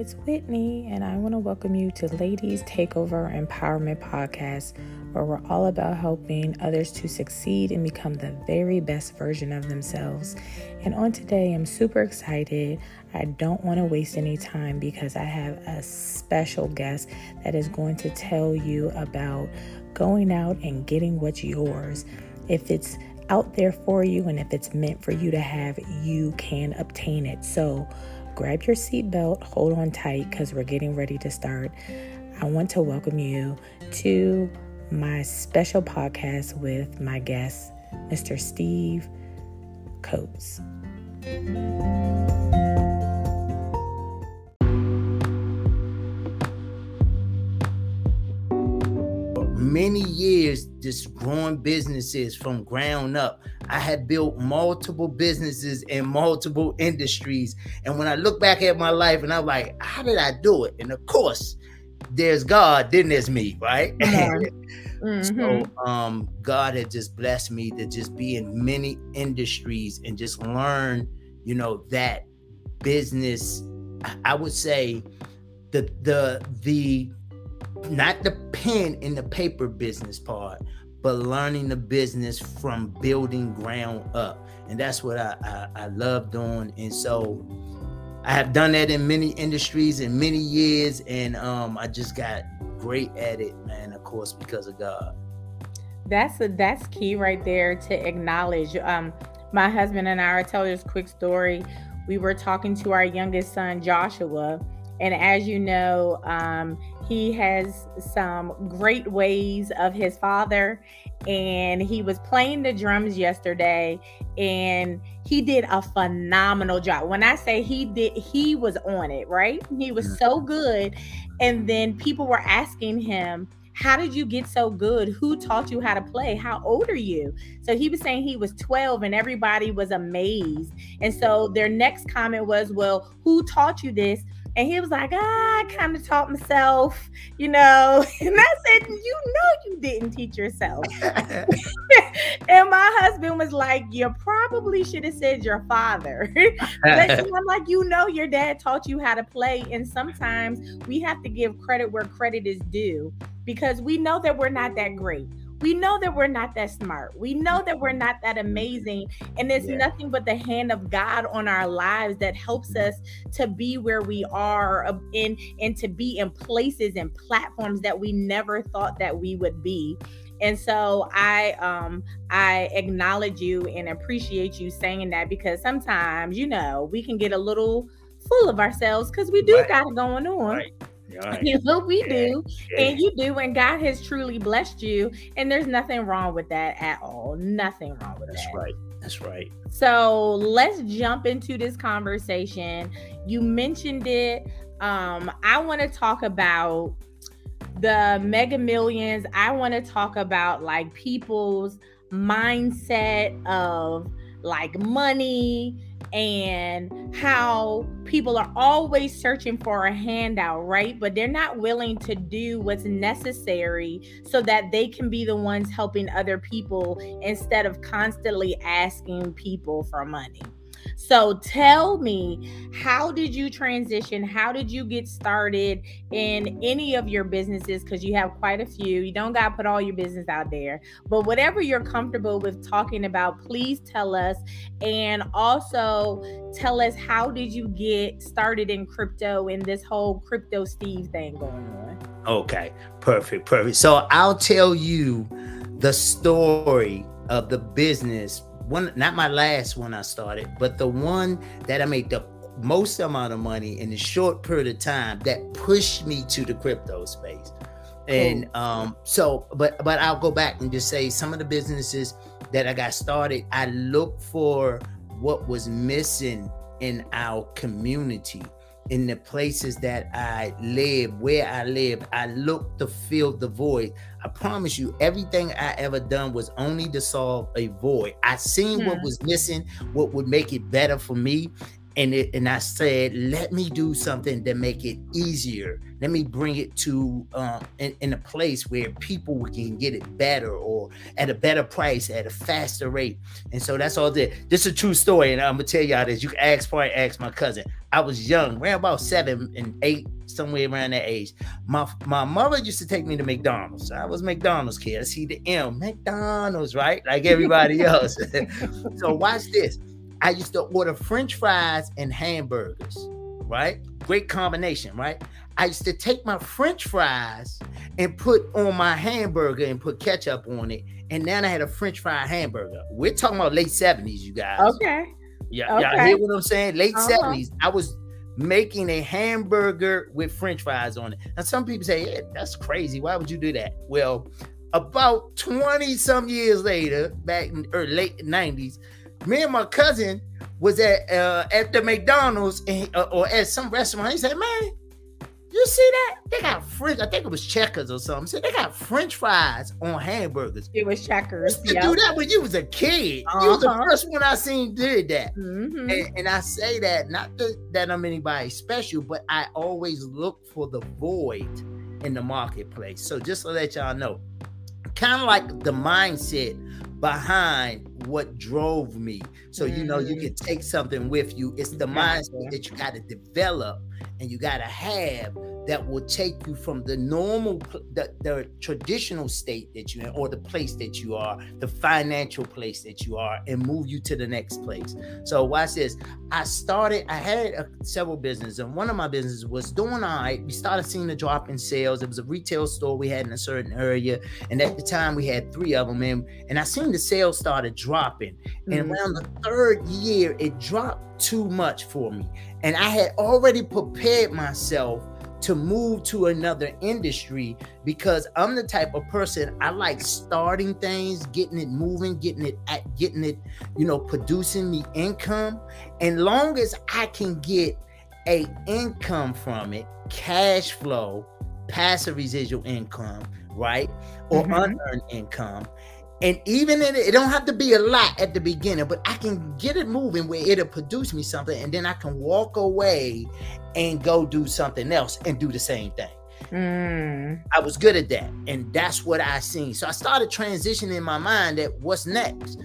it's Whitney, and I want to welcome you to Ladies Takeover Empowerment Podcast, where we're all about helping others to succeed and become the very best version of themselves. And on today, I'm super excited. I don't want to waste any time because I have a special guest that is going to tell you about going out and getting what's yours. If it's out there for you and if it's meant for you to have, you can obtain it. So, grab your seatbelt, hold on tight because we're getting ready to start. I want to welcome you to my special podcast with my guest, Mr. Steve Coates. Many years just growing businesses from ground up. I had built multiple businesses in multiple industries. And when I look back at my life and I'm like, how did I do it? And of course, there's God, then there's me, right? Mm-hmm. so um God had just blessed me to just be in many industries and just learn, you know, that business, I would say the the the not the pen and the paper business part, but learning the business from building ground up. And that's what I, I, I love doing. And so I have done that in many industries in many years. And um, I just got great at it, man, of course, because of God. That's a, that's key right there to acknowledge. Um, my husband and I, I tell this quick story. We were talking to our youngest son, Joshua, and as you know, um, he has some great ways of his father. And he was playing the drums yesterday and he did a phenomenal job. When I say he did, he was on it, right? He was so good. And then people were asking him, how did you get so good? Who taught you how to play? How old are you? So he was saying he was 12 and everybody was amazed. And so their next comment was, Well, who taught you this? And he was like, ah, I kind of taught myself, you know. And I said, You know, you didn't teach yourself. and my husband was like, You probably should have said your father. but I'm like, You know, your dad taught you how to play. And sometimes we have to give credit where credit is due because we know that we're not that great we know that we're not that smart. We know that we're not that amazing. And it's yeah. nothing but the hand of God on our lives that helps us to be where we are uh, in and to be in places and platforms that we never thought that we would be. And so I um I acknowledge you and appreciate you saying that because sometimes, you know, we can get a little full of ourselves because we do right. got it going on. Right. Right. You know, we do, yeah. and you do, and God has truly blessed you, and there's nothing wrong with that at all. Nothing wrong with That's that. That's right. That's right. So let's jump into this conversation. You mentioned it. Um, I want to talk about the mega millions. I want to talk about like people's mindset of like money and how people are always searching for a handout, right? But they're not willing to do what's necessary so that they can be the ones helping other people instead of constantly asking people for money. So tell me, how did you transition? How did you get started in any of your businesses? Because you have quite a few. You don't got to put all your business out there, but whatever you're comfortable with talking about, please tell us. And also tell us, how did you get started in crypto and this whole crypto Steve thing going on? Okay, perfect, perfect. So I'll tell you the story of the business one not my last one I started, but the one that I made the most amount of money in a short period of time that pushed me to the crypto space. And um, so, but but I'll go back and just say some of the businesses that I got started, I looked for what was missing in our community in the places that I live, where I live. I look to fill the void. I promise you, everything I ever done was only to solve a void. I seen hmm. what was missing, what would make it better for me. And it, and I said, let me do something to make it easier. Let me bring it to um, in, in, a place where people can get it better or at a better price at a faster rate. And so that's all that. This is a true story, and I'm gonna tell y'all this. You can ask, probably ask my cousin. I was young, around about seven and eight, somewhere around that age. My my mother used to take me to McDonald's. I was McDonald's kid. I see the M, McDonald's, right? Like everybody else. so watch this. I used to order French fries and hamburgers, right? Great combination, right? I used to take my French fries and put on my hamburger and put ketchup on it. And then I had a French fry hamburger. We're talking about late 70s, you guys. Okay. Yeah, okay. y'all hear what I'm saying? Late uh-huh. 70s. I was making a hamburger with French fries on it. And some people say, yeah, that's crazy. Why would you do that? Well, about 20 some years later, back in or late 90s, me and my cousin was at uh, at the McDonald's and, uh, or at some restaurant. He said, "Man, you see that? They got French. I think it was Checkers or something. So they got French fries on hamburgers. It was Checkers. You yep. do that when you was a kid. Uh-huh. You was the uh-huh. first one I seen did that. Mm-hmm. And, and, I say that not that, that I'm anybody special, but I always look for the void in the marketplace. So just to let y'all know, kind of like the mindset behind what drove me. So you know you mm. can take something with you. It's the mindset that you got to develop and you got to have that will take you from the normal the, the traditional state that you're in or the place that you are the financial place that you are and move you to the next place. So watch this. I started i had a, several businesses and one of my businesses was doing all right. We started seeing a drop in sales. It was a retail store we had in a certain area and at the time we had three of them and, and i seen the sales started dropping. Mm-hmm. and around the third year it dropped too much for me and i had already prepared myself to move to another industry because I'm the type of person I like starting things, getting it moving, getting it at getting it, you know, producing the income. And long as I can get a income from it, cash flow, passive residual income, right? Or mm-hmm. unearned income, and even in it, it don't have to be a lot at the beginning, but I can get it moving where it'll produce me something, and then I can walk away and go do something else and do the same thing. Mm. I was good at that, and that's what I seen. So I started transitioning in my mind that what's next.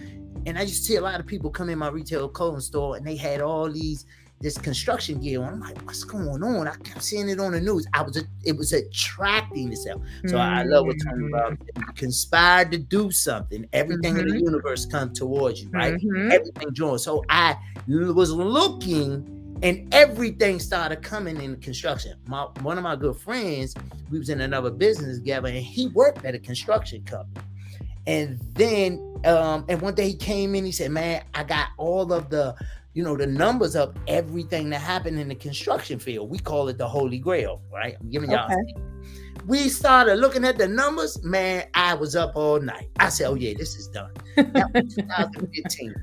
And I used to see a lot of people come in my retail clothing store, and they had all these this construction gear on. I'm like, what's going on? I kept seeing it on the news. I was, it was attracting itself. So mm-hmm. I love what Tony about. Conspired to do something. Everything mm-hmm. in the mm-hmm. universe come towards you, right? Mm-hmm. Everything joins. So I was looking, and everything started coming in construction. My one of my good friends, we was in another business together, and he worked at a construction company. And then, um, and one day he came in, he said, "Man, I got all of the you know, the numbers of everything that happened in the construction field. We call it the Holy Grail, right? I'm giving y'all. Okay. We started looking at the numbers. Man, I was up all night. I said, "Oh yeah, this is done." That was 2015.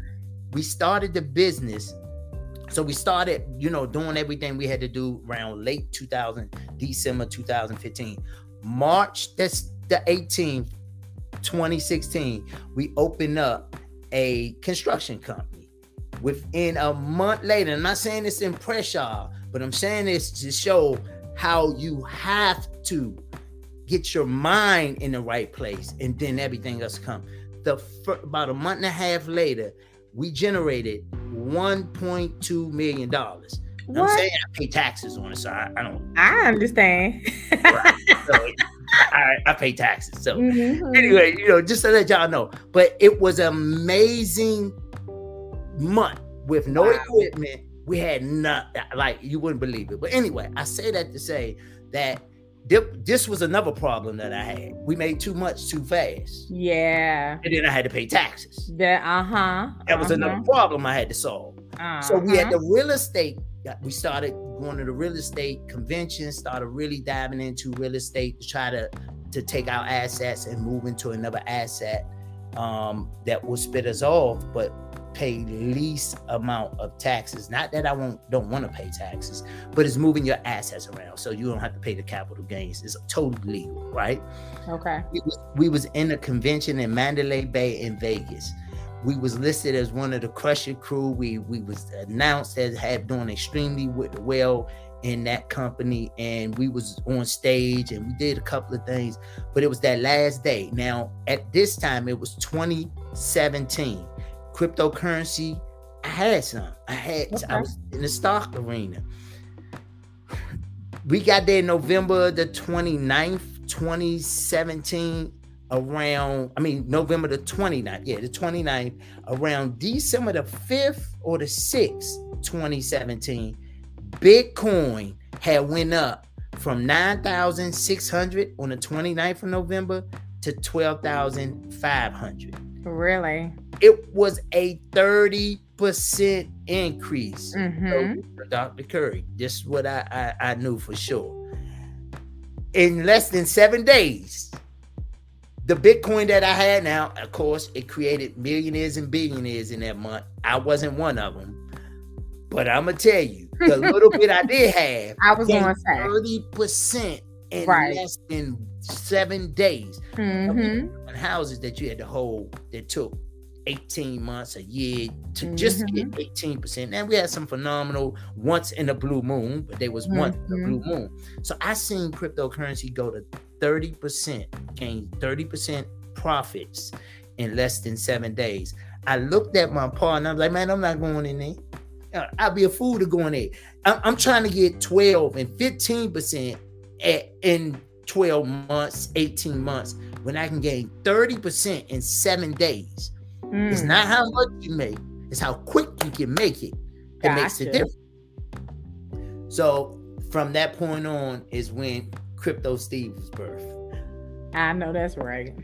we started the business. So we started, you know, doing everything we had to do around late 2000, December 2015. March, that's the 18th, 2016, we opened up a construction company within a month later. I'm not saying this to impress y'all, but I'm saying this to show how you have to get your mind in the right place and then everything else come. The about a month and a half later, we generated 1.2 million dollars. I'm saying I pay taxes on it, so I, I don't. I understand. right. so, I, I, pay taxes. So mm-hmm. anyway, you know, just to let y'all know. But it was amazing month with no wow. equipment. We had not like you wouldn't believe it. But anyway, I say that to say that this was another problem that I had. We made too much too fast. Yeah. And then I had to pay taxes. That uh-huh. That was uh-huh. another problem I had to solve. Uh-huh. So we had uh-huh. the real estate. We started going to the real estate convention, started really diving into real estate to try to to take our assets and move into another asset um, that will spit us off. But pay least amount of taxes. Not that I won't don't want to pay taxes, but it's moving your assets around so you don't have to pay the capital gains. It's totally legal, right? Okay. We was, we was in a convention in Mandalay Bay in Vegas. we was listed as one of the Crusher crew. We we was announced as had doing extremely well in that company, and we was on stage and we did a couple of things. But it was that last day. Now at this time, it was 2017. Cryptocurrency, I had some. I had. Okay. I was in the stock arena. We got there November the 29th, 2017 around, I mean, November the 29th, yeah, the 29th, around December the 5th or the 6th, 2017, Bitcoin had went up from 9,600 on the 29th of November to 12,500. Really? It was a 30% increase. Mm-hmm. So, Dr. Curry, this is what I, I, I knew for sure. In less than seven days, the Bitcoin that I had now, of course, it created millionaires and billionaires in that month. I wasn't one of them. But I'm gonna tell you, the little bit I did have, I was gonna say 30% in right. less than seven days. Mm-hmm. houses that you had to hold that took 18 months, a year to mm-hmm. just get 18%. And we had some phenomenal once in a blue moon, but there was mm-hmm. once in a blue moon. So I seen cryptocurrency go to 30%, gain 30% profits in less than seven days. I looked at my partner, I was like, man, I'm not going in there. Uh, I'd be a fool to go in there. I'm, I'm trying to get 12 and 15% at, in 12 months, 18 months, when I can gain 30% in seven days. Mm. It's not how much you make, it's how quick you can make it that gotcha. makes the difference. So from that point on is when Crypto Steve was birth. I know that's right.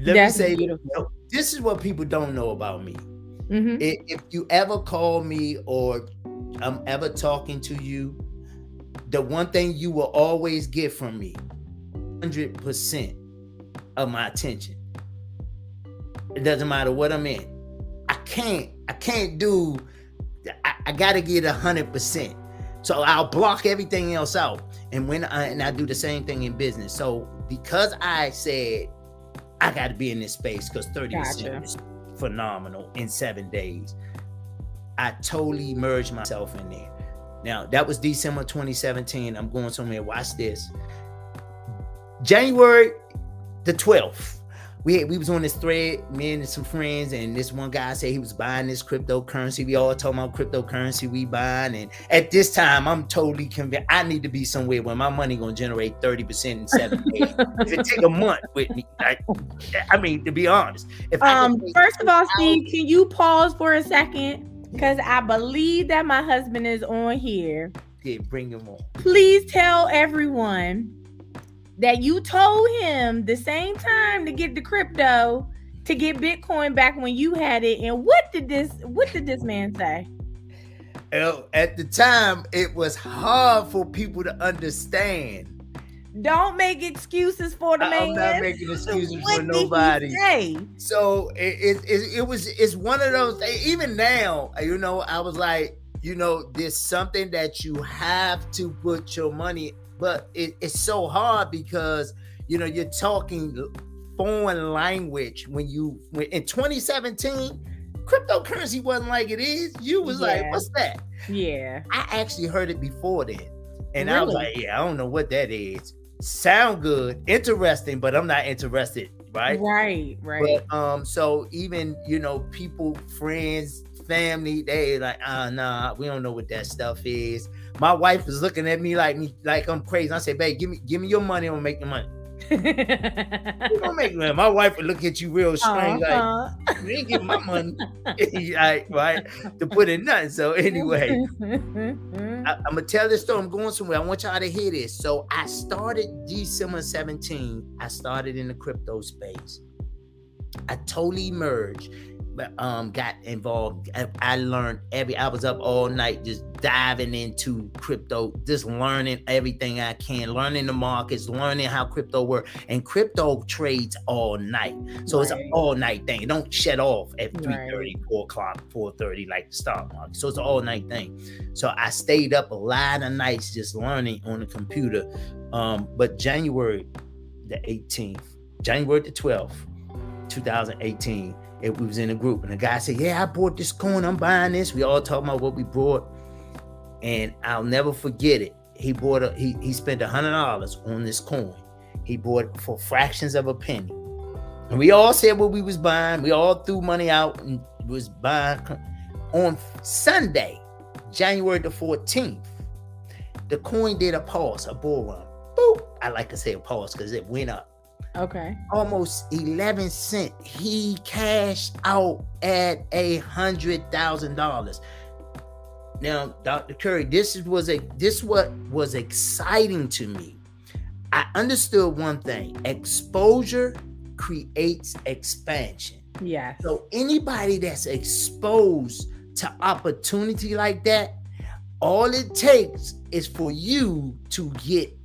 Let that's me say, beautiful. this is what people don't know about me. Mm-hmm. If you ever call me or I'm ever talking to you, the one thing you will always get from me, 100% of my attention. It doesn't matter what I'm in. I can't, I can't do, I, I gotta get a hundred percent. So I'll block everything else out. And when I and I do the same thing in business. So because I said I got to be in this space because 30 gotcha. is phenomenal in seven days, I totally merged myself in there. Now that was December 2017. I'm going somewhere. Watch this. January the 12th we we was on this thread, me and some friends, and this one guy said he was buying this cryptocurrency. We all talking about cryptocurrency we buying, and at this time, I'm totally convinced I need to be somewhere where my money gonna generate thirty percent in seven days. if it take a month with me, I, I mean, to be honest. If um, first of all, Steve, can you pause for a second? Because I believe that my husband is on here. Yeah, bring him on. Please tell everyone that you told him the same time to get the crypto to get Bitcoin back when you had it. And what did this what did this man say? Well, at the time, it was hard for people to understand. Don't make excuses for the man. I'm not making excuses for nobody. So it, it, it, it was it's one of those even now, you know, I was like, you know, there's something that you have to put your money but it, it's so hard because you know you're talking foreign language when you when, in 2017 cryptocurrency wasn't like it is you was yeah. like what's that yeah i actually heard it before then and really? i was like yeah i don't know what that is sound good interesting but i'm not interested right right right but um so even you know people friends family they like ah uh, nah we don't know what that stuff is my wife is looking at me like me like I'm crazy. I say, babe, give me give me your money, I'm gonna make the money. you don't make money. My wife would look at you real strange, uh-huh. like you ain't give my money, right? Right to put in nothing. So anyway, I, am gonna tell this story. I'm going somewhere. I want y'all to hear this. So I started December 17. I started in the crypto space. I totally merged um got involved. I, learned every i was up all night just diving into crypto just learning everything i can learning the markets learning how crypto works and crypto trades all night. So right. it's an all night thing. It don't shut off at 3 30 right. 4 o'clock 4 30 like the stock market. So it's an all night thing. So i stayed up a lot of nights just learning on the computer. Um but january the 18th january the 12th 2018 It we was in a group, and the guy said, "Yeah, I bought this coin. I'm buying this." We all talking about what we bought, and I'll never forget it. He bought a he he spent a hundred dollars on this coin. He bought for fractions of a penny, and we all said what we was buying. We all threw money out and was buying. On Sunday, January the fourteenth, the coin did a pause, a bull run. Boop. I like to say a pause because it went up. Okay. Almost 11 cent. He cashed out at a hundred thousand dollars. Now, Dr. Curry, this was a this what was exciting to me. I understood one thing: exposure creates expansion. Yeah. So anybody that's exposed to opportunity like that, all it takes is for you to get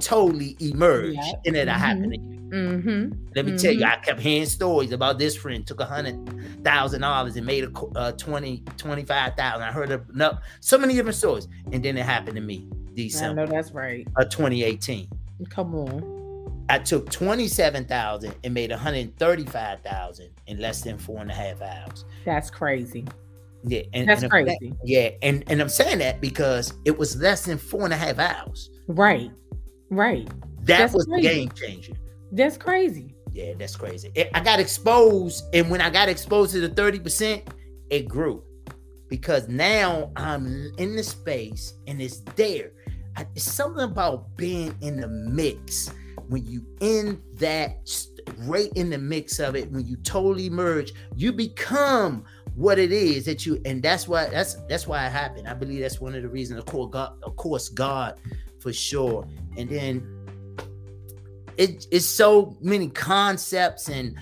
totally emerged Yep. and it'll Mhm. happen to you. Mm-hmm. Let me tell you, I kept hearing stories about this friend took a hundred thousand dollars and made a uh, 20, 25,000. I heard of no, so many different stories. And then it happened to me December. I know that's right. of 2018. Come on. I took 27,000 and made 135,000 in less than four and a half hours. That's crazy. Yeah, and, That's and crazy. Yeah, and, and I'm saying that because it was less than four and a half hours. Right. Right. That That's was the crazy. game changer. That's crazy. Yeah, that's crazy. It- I got exposed, and when I got exposed to the 30%, it grew because now I'm in the space and it's there. I, it's something about being in the mix when you in that right in the mix of it when you totally merge you become what it is that you and that's why that's that's why it happened i believe that's one of the reasons of course god of course god for sure. And then it, it's so many concepts and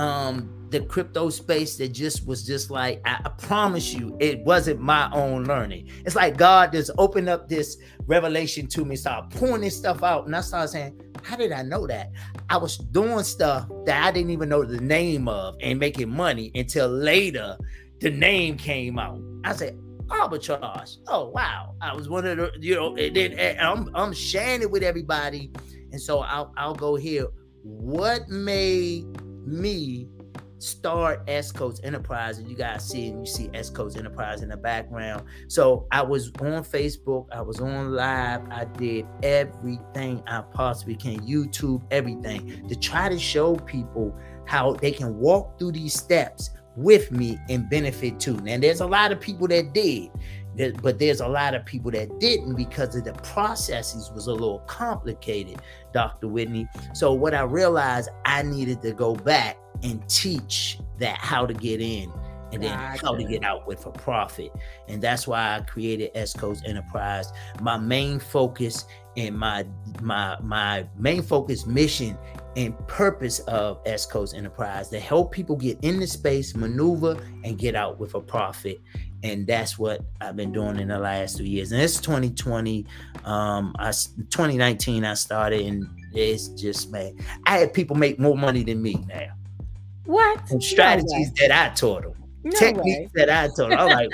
um the crypto space that just was just like I, I promise you it wasn't my own learning. It's like god just opened up this revelation to me started pouring this stuff out and i started saying how did i know that? I was doing stuff that i didn't even know the name of and making money until later the name came out. I said arbitrage. Oh wow. I was one of the you know and then and i'm, I'm sharing it with everybody. And so I'll, I'll go here. What made me start S Coates Enterprise, and you guys see and you see S Coates Enterprise in the background. So I was on Facebook, I was on live, I did everything I possibly can, YouTube, everything to try to show people how they can walk through these steps with me and benefit too. And there's a lot of people that did. But there's a lot of people that didn't because of the processes was a little complicated, Dr. Whitney. So what I realized I needed to go back and teach that how to get in and then how to get out with a profit. And that's why I created S Enterprise. My main focus and my my my main focus mission and purpose of S Coates Enterprise to help people get in the space, maneuver, and get out with a profit. And that's what I've been doing in the last two years. And it's 2020. Um, I s- 2019 I started, and it's just man, I had people make more money than me now. What? And strategies that I taught them, No way. techniques that I taught them. I'm like,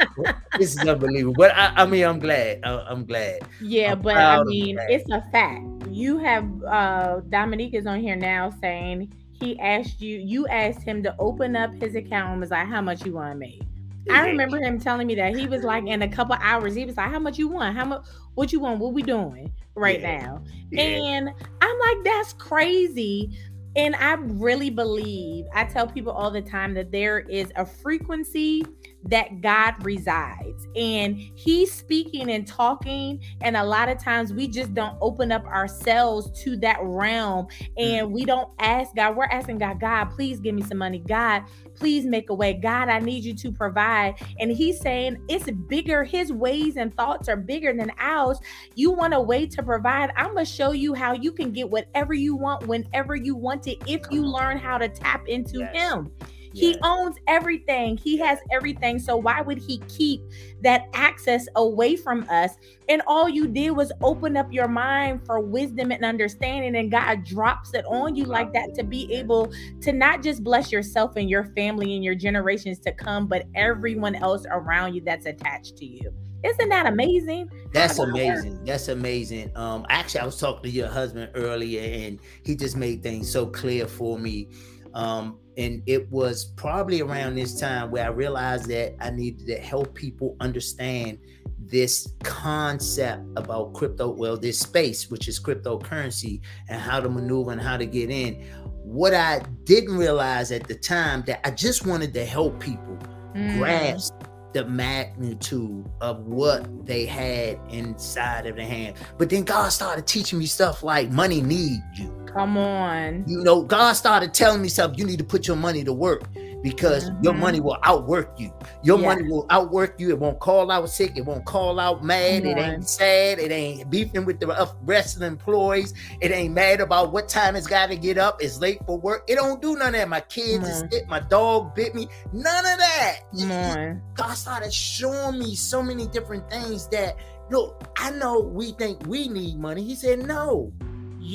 this is unbelievable. But I, I mean, I'm glad. I, I'm glad. Yeah, I'm but I mean, it's a fact. You have uh Dominique is on here now saying he asked you, you asked him to open up his account and was like, how much you want to make? I remember him telling me that he was like in a couple hours, he was like, How much you want? How much what you want? What we doing right Yeah. now? Yeah. And I'm like, that's crazy. And I really believe, I tell people all the time that there is a frequency that God resides. And He's speaking and talking. And a lot of times we just don't open up ourselves to that realm. Hmm. And we don't ask God, we're asking God, God, please give me some money. God, please make a way. God, I need you to provide. And He's saying it's bigger. His ways and thoughts are bigger than ours. You want a way to provide? I'm going to show you how you can get whatever you want whenever you want it if you learn how to tap into Yes. Him. He Yes. owns everything. He has everything. So why would he keep that access away from us? And all you did was open up your mind for wisdom and understanding, and God drops it on you like that to be able to not just bless yourself and your family and your generations to come, but everyone else around you that's attached to you. Isn't that amazing? That's amazing. That's amazing. Um, actually, I was talking to your husband earlier, and he just made things so clear for me. Um, and it was probably around this time where I realized that I needed to help people understand this concept about crypto, well, this space, which is cryptocurrency, and how to maneuver and how to get in. What I didn't realize at the time that I just wanted to help people mm. grasp the magnitude of what they had inside of their hand. But then God started teaching me stuff like money need you. Come on. You know, God started telling me something. You need to put your money to work because mm-hmm. your money will outwork you. Your yeah. money will outwork you. It won't call out sick. It won't call out mad. It ain't sad. It ain't beefing with the rest of the employees. It ain't mad about what time it's got to get up. It's late for work. It don't do none of that. My kids is sick. My dog bit me. None of that. God started showing me so many different things that look. I know we think we need money. He said no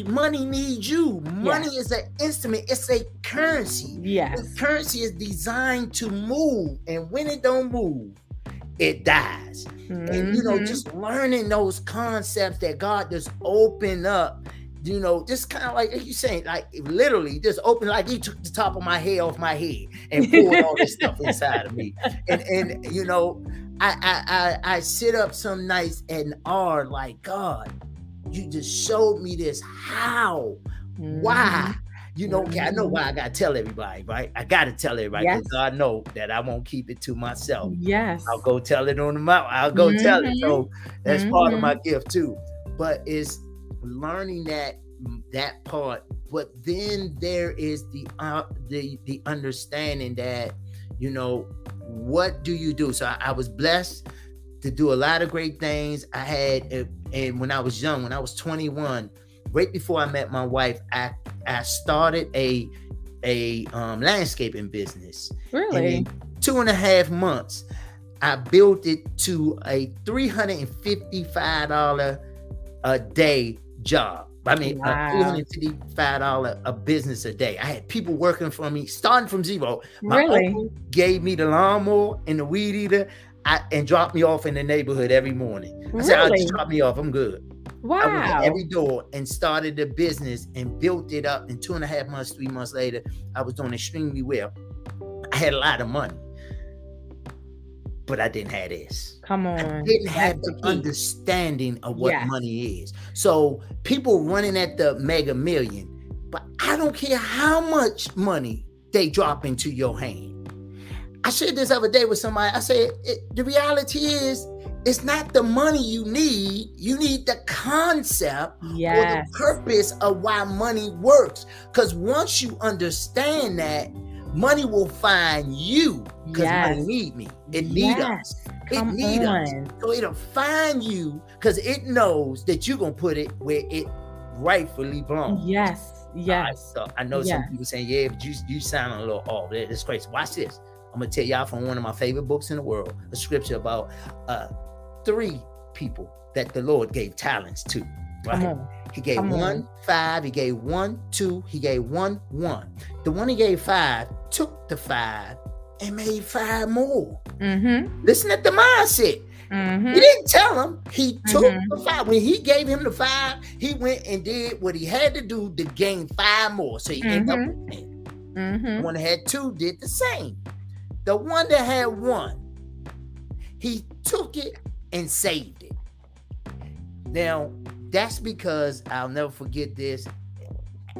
money needs you. Money yes. is an instrument. It's a currency. Yes. The currency is designed to move, and when it don't move, it dies. Mm-hmm. And you know, mm-hmm. just learning those concepts that God just opened up. You know, just kind of like you saying, like literally, just open like he took the top of my head off my head and pulled all this stuff inside of me. And and you know, I I I, I sit up some nights and are like God you just showed me this. How? Mm-hmm. Why? You know, okay, I know why I gotta tell everybody, right? I gotta tell everybody because yes. God know that I won't keep it to myself. Yes. I'll go tell it on the mouth. I'll go mm-hmm. tell it. So that's mm-hmm. part of my mm-hmm. gift too. But it's learning that that part. But then there is the uh, the the understanding that you know what do you do? So I, I was blessed to do a lot of great things. I had, and when I was young, when I was 21, right before I met my wife, I I started a a um, landscaping business. Really? And two and a half months, I built it to a three hundred and fifty-five dollar a day job. I mean, wow. three hundred fifty-five dollar a business a day. I had people working for me, starting from zero. My really? gave me the lawnmower and the weed eater. I, and drop me off in the neighborhood every morning. I really? said, I'll just drop me off. I'm good. Wow. I went to every door and started a business and built it up. And two and a half months, three months later, I was doing extremely well. I had a lot of money, but I didn't have this. Come on. I didn't That's have the, the understanding of what yes. money is. So people running at the mega million, but I don't care how much money they drop into your hand. I shared this other day with somebody. I said, the reality is, it's not the money you need. You need the concept yes. or the purpose of why money works. Because once you understand that, money will find you. Because yes. money need me. It need yes. us. It Come need on. us. So it'll find you because it knows that you're gonna put it where it rightfully belongs. Yes. Yes. Right, so I know some people saying, yeah, but you you sound a little off. It's crazy. Watch this. I'm gonna tell y'all from one of my favorite books in the world, a scripture about uh three people that the Lord gave talents to. Right? He gave Come one on. five, he gave one two, he gave one one. The one he gave five took the five and made five more. Mm-hmm. Listen at the mindset. Mm-hmm. He didn't tell him. He took mm-hmm. the five. When he gave him the five, he went and did what he had to do to gain five more. So he ended up mm-hmm. with 10. Mm-hmm. One had two did the same. The one that had one, he took it and saved it. Now, that's because I'll never forget this.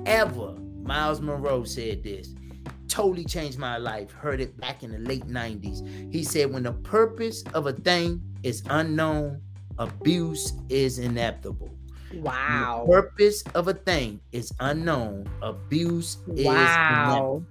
Ever, Myles Munroe said this. Totally changed my life. Heard it back in the late 90s. He said, When the purpose of a thing is unknown, abuse is inevitable. Wow. the purpose of a thing is unknown, abuse wow. is inevitable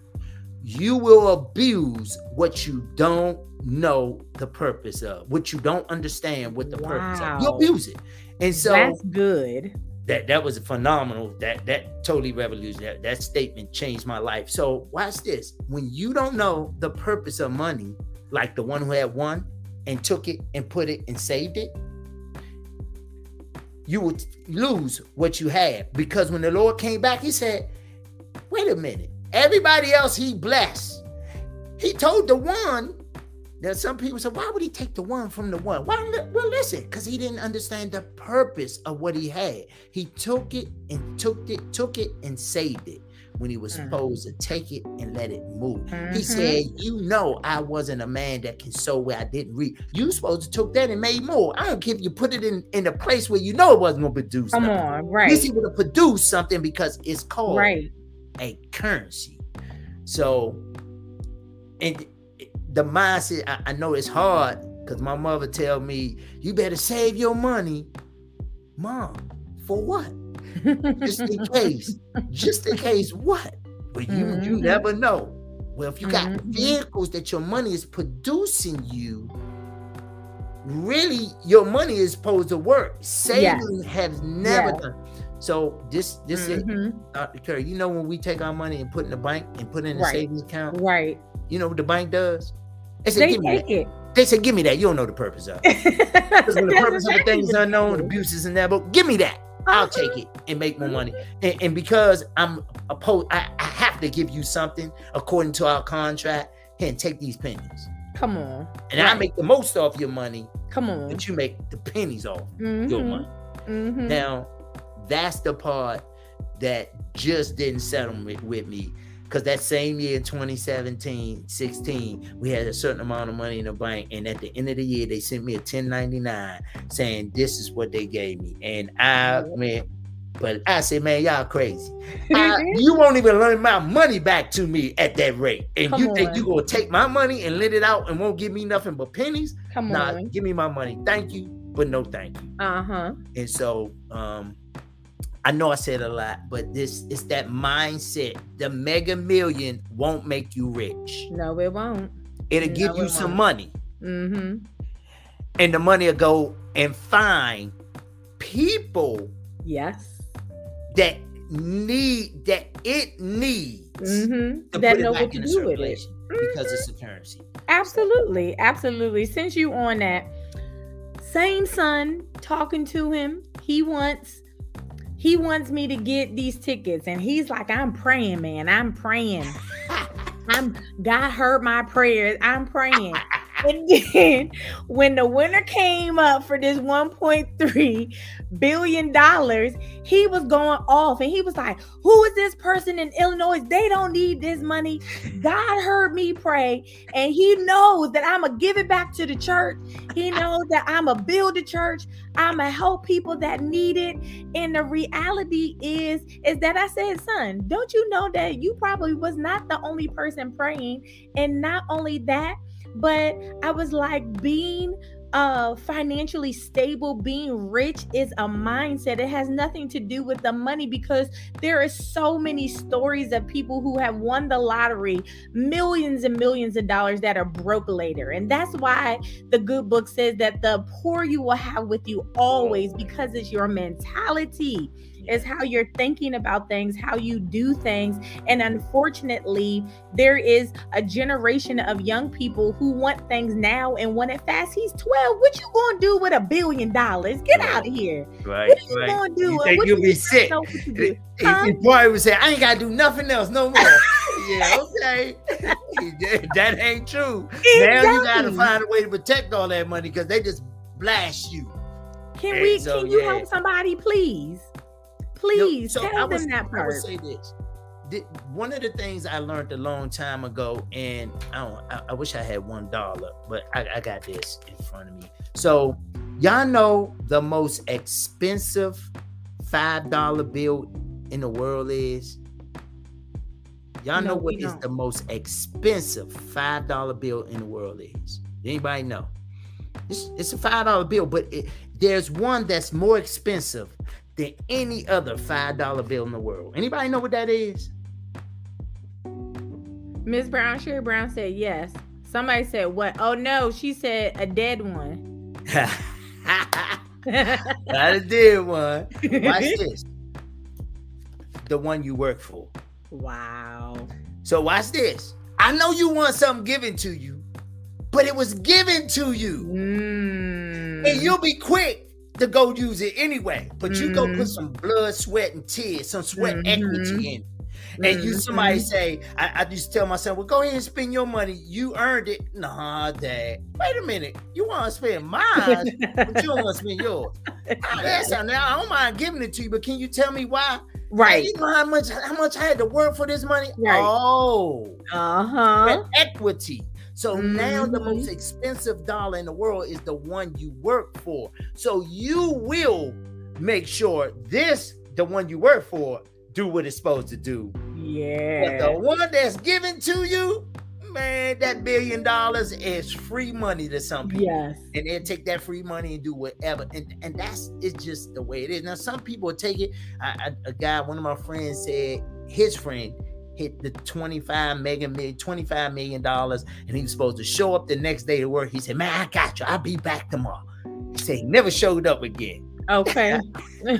you will abuse what you don't know the purpose of, what you don't understand what the wow. purpose of. You abuse it. And so that's good. That that was phenomenal. That that totally revolutionary. That, that statement changed my life. So watch this. When you don't know the purpose of money, like the one who had one and took it and put it and saved it, you would lose what you had. Because when the Lord came back, he said, wait a minute Everybody else he blessed. He told the one. That some people said, why would he take the one from the one? Why, well, listen, because he didn't understand the purpose of what he had. He took it and took it, took it and saved it. when he was Mhm. supposed to take it and let it move. He Mhm. said, You know, I wasn't a man that can sow where I didn't reap. You supposed to took that and made more. I don't care if you put it in, in a place where you know it wasn't gonna produce. Come nothing. on, At right, least he would have produced something because it's called right. A currency. So, and the mindset, I, I know it's hard because my mother tell me, you better save your money. Mom, for what? Just in case. Just in case what? But you you Mhm. never know. Well, if you got Mhm. vehicles that your money is producing you, really your money is supposed to work. Saving has never Yes. done. So this this is Mhm. Dr. Curry, you know when we take our money and put in the bank and put it in the Right. savings account, Right. you know what the bank does? They say, They give me take that. it. They say, give me that. You don't know the purpose of it. Because when the purpose of a thing is unknown, it is. abuses and that, but give me that. I'll Uh-huh. take it and make more money. And, and because I'm opposed, I, I have to give you something according to our contract. And take these pennies. Come on. And I make the most off your money, Come on. but you make the pennies off your Mhm. money. Mhm. Now, that's the part that just didn't settle with, with me. Because that same year, 2017, 16, we had a certain amount of money in the bank. And at the end of the year, they sent me a 1099 saying, This is what they gave me. And I went, but I said, Man, y'all crazy. I- you won't even lend my money back to me at that rate. And Come you think on. you going to take my money and lend it out and won't give me nothing but pennies? Come Nah, on. give me my money. Thank you, but no thank you. Uh huh. And so um I know I said a lot, but this is that mindset. The mega million won't make you rich. No, it won't. It'll No, give you it some won't. money, Mm-hmm. and the money will go and find people Yes. that need that it needs Mm-hmm. That know what to do with it. circulation because it's a currency. Absolutely, absolutely. Since you on that, same son talking to him, he wants he wants me to get these tickets, and he's like, "I'm praying, man. I'm praying. I'm God heard my prayers. I'm praying." And then when the winner came up for this 1.3 billion dollars, he was going off and he was like, Who is this person in Illinois? They don't need this money. God heard me pray, and he knows that I'm gonna give it back to the church. He knows that I'm gonna build the church. I'm gonna help people that need it. And the reality is, is that I said, son, don't you know that you probably was not the only person praying? And not only that, but I was like being uh financially stable being rich is a mindset. It has nothing to do with the money because there are so many stories of people who have won the lottery millions and millions of dollars that are broke later. And that's why the good book says that the poor you will have with you always because it's your mentality is how you're thinking about things, how you do things. And unfortunately, there is a generation of young people who want things now and want it fast. He's 12. What you gonna do with a billion dollars? Get out of here. Right, What you gonna do? You What think you you'll be gonna sick? what he- Huh? probably would say, I ain't gotta do nothing else no more. yeah, okay. that ain't true. Now you gotta find a way to protect all that money because they just blast you. Can And we? so, can you yeah. help somebody, please? No, Please so tell I was, them that I would part. say this. One of the things I learned a long time ago, and I don't, I, I wish I had one dollar, but I, I got this in front of me. So y'all know the most expensive five dollar bill in the world is. Y'all No, know what is the most expensive five dollar bill in the world is? Anybody know? It's, it's a five dollar bill, but it, there's one that's more expensive than any other five dollar bill in the world. Anybody know what that is? Miss Brown, Sherry Brown said yes. Somebody said what? Oh no, she said a dead one. I did one. Watch this. The one you work for. wow. So watch this. I know you want something given to you, but it was given to you. Mm. And you'll be quick to go use it anyway. But you go put some blood, sweat, and tears, some sweat Mhm. equity in. And you somebody say, I, I to tell myself, well, go ahead and spend your money. You earned it. Nah, dad. Wait a minute. You want to spend mine, but you don't want to spend yours. Ah, that's how now I don't mind giving it to you, but can you tell me why? Right. You know how much how much I had to work for this money? Right. Oh. Uh-huh. Equity. So mm-hmm. now the most Mhm. expensive dollar in the world is the one you work for. So you will make sure this, the one you work for, do what it's supposed to do. Yeah. But the one that's given to you, man, that billion dollars is free money to some people. Yes. And they'll take that free money and do whatever. And and that's it's just the way it is. Now, some people take it. I, I, a guy, one of my friends said his friend hit the 25 mega million, 25 million dollars, and he was supposed to show up the next day to work. He said, Man, I got you. I'll be back tomorrow. He said he never showed up again. Okay.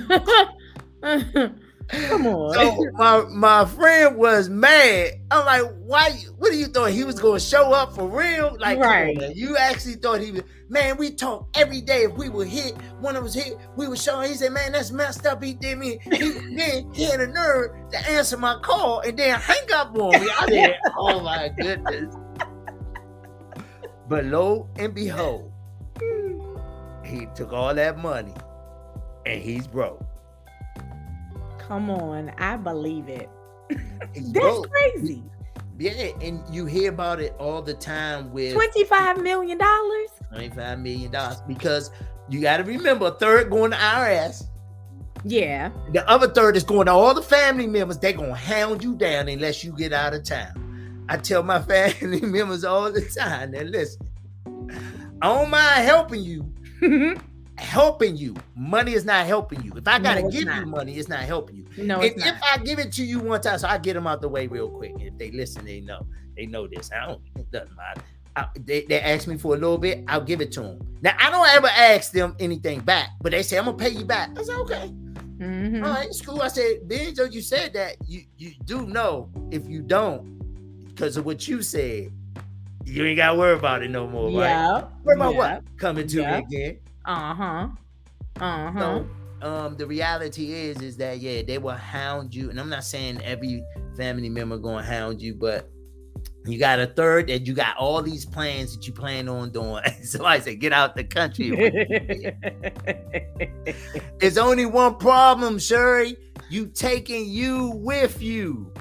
Come on. So my my friend was mad. I'm like, why? you- What do you thought he was gonna show up for real? Like, Right. you actually thought he was. Man, we talk every day. If we were hit, one of us hit, we would showing. He said, "Man, that's messed up." He did me. He, then he had a nerve to answer my call and then hang up on me. I said, "Oh my goodness." But lo and behold, he took all that money and he's broke. Come on. I believe it. That's broke. crazy. Yeah, and you hear about it all the time with $25 million? $25 million because you got to remember a third going to IRS. Yeah. The other third is going to all the family members. They're going to hound you down unless you get out of town. I tell my family members all the time that listen, I don't mind helping you, helping you. Money is not helping you. If I got to No, give not. you money, it's not helping you. no, And if not. I give it to you one time, so I get them out the way real quick. If they listen, they know. They know this. I don't. It doesn't matter. I, they, they ask me for a little bit, I'll give it to them. Now I don't ever ask them anything back, but they say I'm gonna pay you back. I said okay, Mhm. all right, it's cool. I said, Benjo, you said that you you do know. If you don't, because of what you said, you ain't gotta worry about it no more, right? Yeah. Worry about yeah. what coming to Yeah. me again. Uh-huh. Uh-huh. So um the reality is is that yeah, they will hound you. And I'm not saying every family member gonna hound you, but you got a third that you got all these plans that you plan on doing. so I said, get out the country. There's only one problem, Sherry. You taking you with you.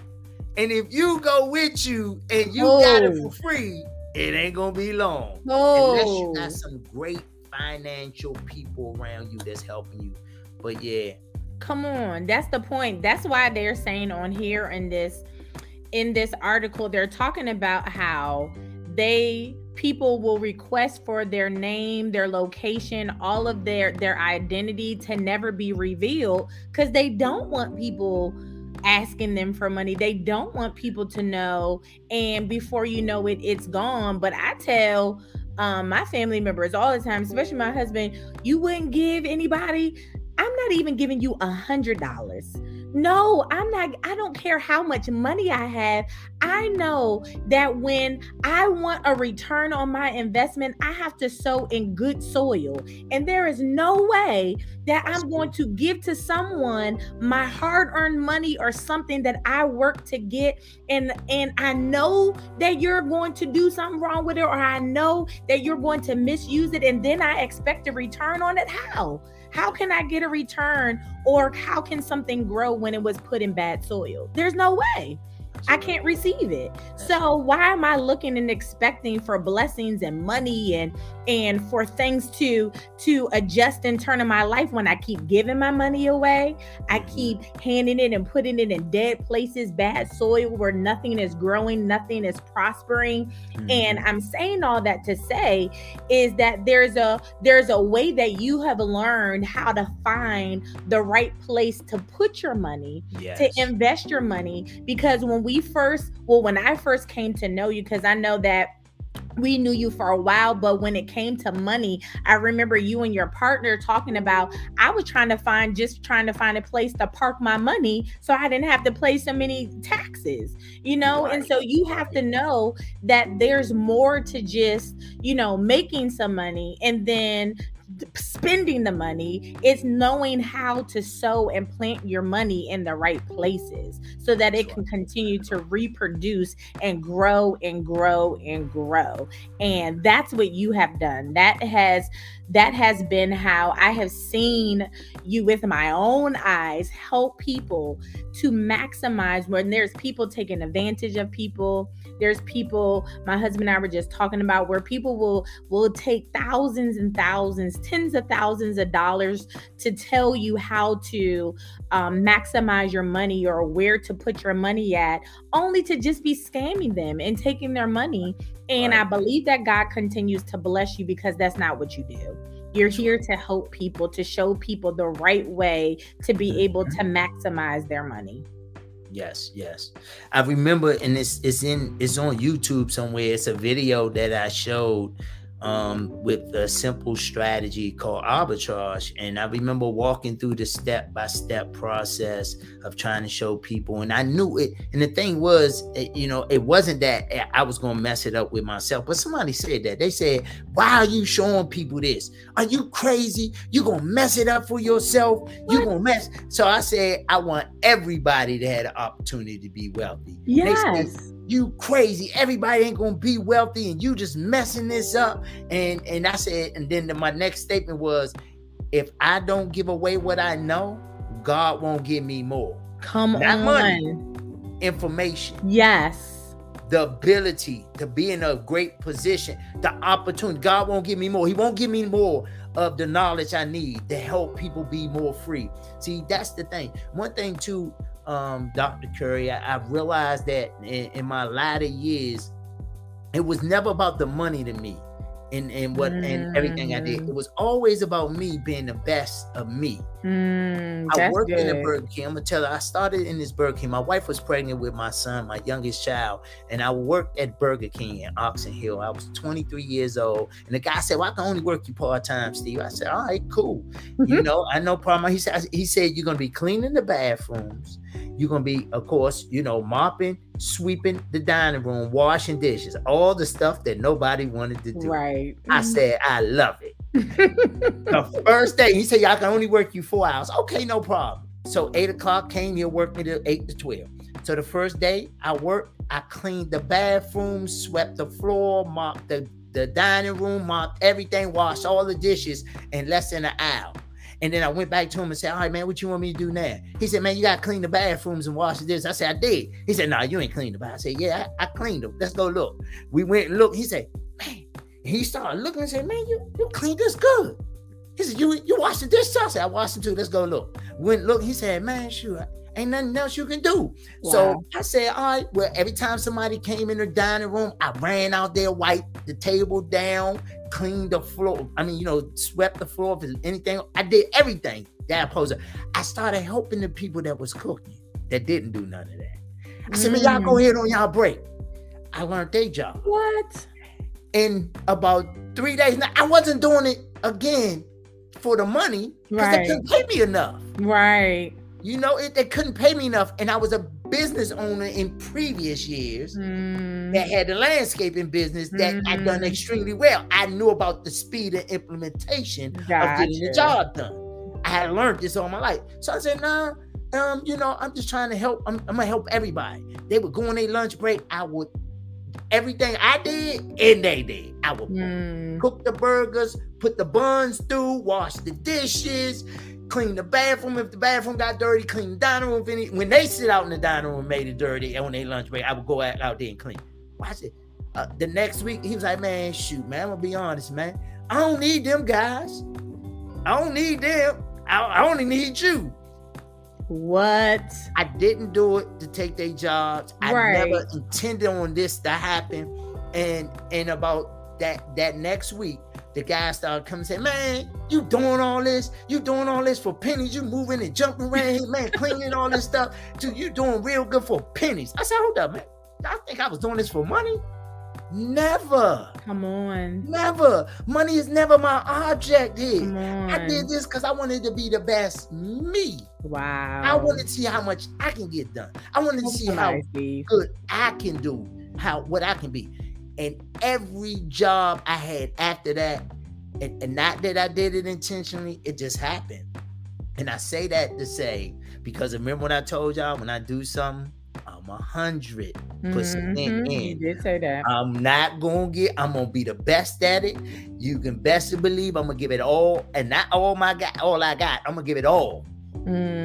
And if you go with you and you got it Oh. for free, it ain't gonna be long. Unless you oh. got some great financial people around you that's helping you. But yeah, Come on. That's the point. That's why they're saying on here in this in this article they're talking about how they people will request for their name, their location, all of their their identity to never be revealed cuz they don't want people asking them for money. They don't want people to know and before you know it it's gone. But I tell um my family members all the time, especially my husband, you wouldn't give anybody I'm not even giving you a hundred dollars. No, I'm not. I don't care how much money I have. I know that when I want a return on my investment, I have to sow in good soil. And there is no way that I'm going to give to someone my hard-earned money or something that I work to get. And and I know that you're going to do something wrong with it, or I know that you're going to misuse it, and then I expect a return on it. How? How can I get a return or how can something grow when it was put in bad soil? There's no way. I can't receive it. So why am I looking and expecting for blessings and money and and for things to to adjust and turn in my life when I keep giving my money away? I keep handing it and putting it in dead places, bad soil where nothing is growing, nothing is prospering. And Mm-hmm. I'm saying all that to say is that there's a there's a way that you have learned how to find the right place to put your money yes. to invest your money because when we first well when i first came to know you because i know that we knew you for a while but when it came to money i remember you and your partner talking about i was trying to find just trying to find a place to park my money so i didn't have to pay so many taxes you know? And so you have to know that there's more to just you know making some money and then spending the money it's knowing how to sow and plant your money in the right places so that it can continue to reproduce and grow and grow and grow. And that's what you have done. That has that has been how I have seen you with my own eyes help people to maximize when there's people taking advantage of people. There's people, my husband and I were just talking about where people will will take thousands and thousands, tens of thousands of dollars to tell you how to um, maximize your money or where to put your money at, only to just be scamming them and taking their money and right. I believe that God continues to bless you because that's not what you do. You're here to help people, to show people the right way to be able to maximize their money. Yes, yes. I remember, and it's it's in it's on YouTube somewhere. It's a video that I showed um, with a simple strategy called arbitrage. And I remember walking through the step by step process of trying to show people. And I knew it. And the thing was, it, you know, it wasn't that I was going to mess it up with myself, but somebody said that. They said, Why are you showing people this? Are you crazy? You're going to mess it up for yourself. You're going to mess. So I said, I want everybody to have the opportunity to be wealthy. Yes you crazy. Everybody ain't gonna be wealthy, and you just messing this up. And and I said, and then the, my next statement was, if I don't give away what I know, God won't give me more. Come Not on, money, information. Yes. The ability to be in a great position, the opportunity. God won't give me more. He won't give me more of the knowledge I need to help people be more free. See, that's the thing. One thing too, um, Dr. Curry, I, have realized that in, in, my latter years, it was never about the money to me and, and what mm. and everything I did. It was always about me being the best of me. Mm, I worked good. in a Burger King. I'm gonna tell you, I started in this Burger King. My wife was pregnant with my son, my youngest child, and I worked at Burger King in Oxon Hill. I was 23 years old, and the guy said, "Well, I can only work you part time, Steve." I said, "All right, cool. you know, I no problem." He said, "He said you're gonna be cleaning the bathrooms." You're gonna be, of course, you know, mopping, sweeping the dining room, washing dishes, all the stuff that nobody wanted to do. Right. I mm-hmm. said, I love it. the first day, he said, Y'all can only work you four hours. Okay, no problem. So eight o'clock came, he'll work me to eight to 12. So the first day I worked, I cleaned the bathroom, swept the floor, mopped the, the dining room, mopped everything, washed all the dishes in less than an hour. And then I went back to him and said, All right, man, what you want me to do now? He said, Man, you gotta clean the bathrooms and wash this. I said, I did. He said, No, nah, you ain't cleaned the bath. I said, Yeah, I, I, cleaned them. Let's go look. We went and looked. He said, Man, he started looking and said, Man, you, you cleaned this good. He said, You you washed the dishes? I said, I washed them too. Let's go look. Went look. He said, Man, sure. Ain't nothing else you can do. Wow. So I said, all right. Well, every time somebody came in the dining room, I ran out there, wiped the table down, cleaned the floor. I mean, you know, swept the floor if anything. I did everything that poser. I started helping the people that was cooking that didn't do none of that. I said, man, y'all go mm. ahead on y'all break. I learned their job. What? In about three days. Now I wasn't doing it again for the money because right. they couldn't pay me enough. Right. You know, it, they couldn't pay me enough. And I was a business owner in previous years mm. that had a landscaping business that mm. I'd done mm. extremely well. I knew about the speed and implementation gotcha. of getting the job done. I had learned this all my life. So I said, nah, um, you know, I'm just trying to help. I'm, I'm gonna help everybody. They would go on their lunch break. I would everything I did and they did. I would mm. cook the burgers, put the buns through, wash the dishes, clean the bathroom if the bathroom got dirty, clean the dining room. Any, when they sit out in the dining room and made it dirty and when they lunch break, I would go out, out there and clean. Watch it. Uh, the next week, he was like, man, shoot, man, I'm gonna be honest, man. I don't need them guys. I don't need them. I, I only need you. What? I didn't do it to take their jobs. I never intended on this to happen. And and about that that next week, the guy started coming and saying, Man, you doing all this? You doing all this for pennies? You moving and jumping around here, man, cleaning all this stuff. Dude, you doing real good for pennies. I said, Hold up, man. I think I was doing this for money. Never. Come on. Never. Money is never my object here. I did this because I wanted to be the best me. Wow. I wanted to see how much I can get done. I wanted to see how good I can do, how what I can be. And every job I had after that And, and not that I did it intentionally, it just happened. And I say that to say, because remember when I told y'all when I do something, I'm a hundred percent Mhm, in. You did say that. I'm not gonna get. I'm gonna be the best at it. You can best believe I'm gonna give it all, and not all my got. All I got, I'm gonna give it all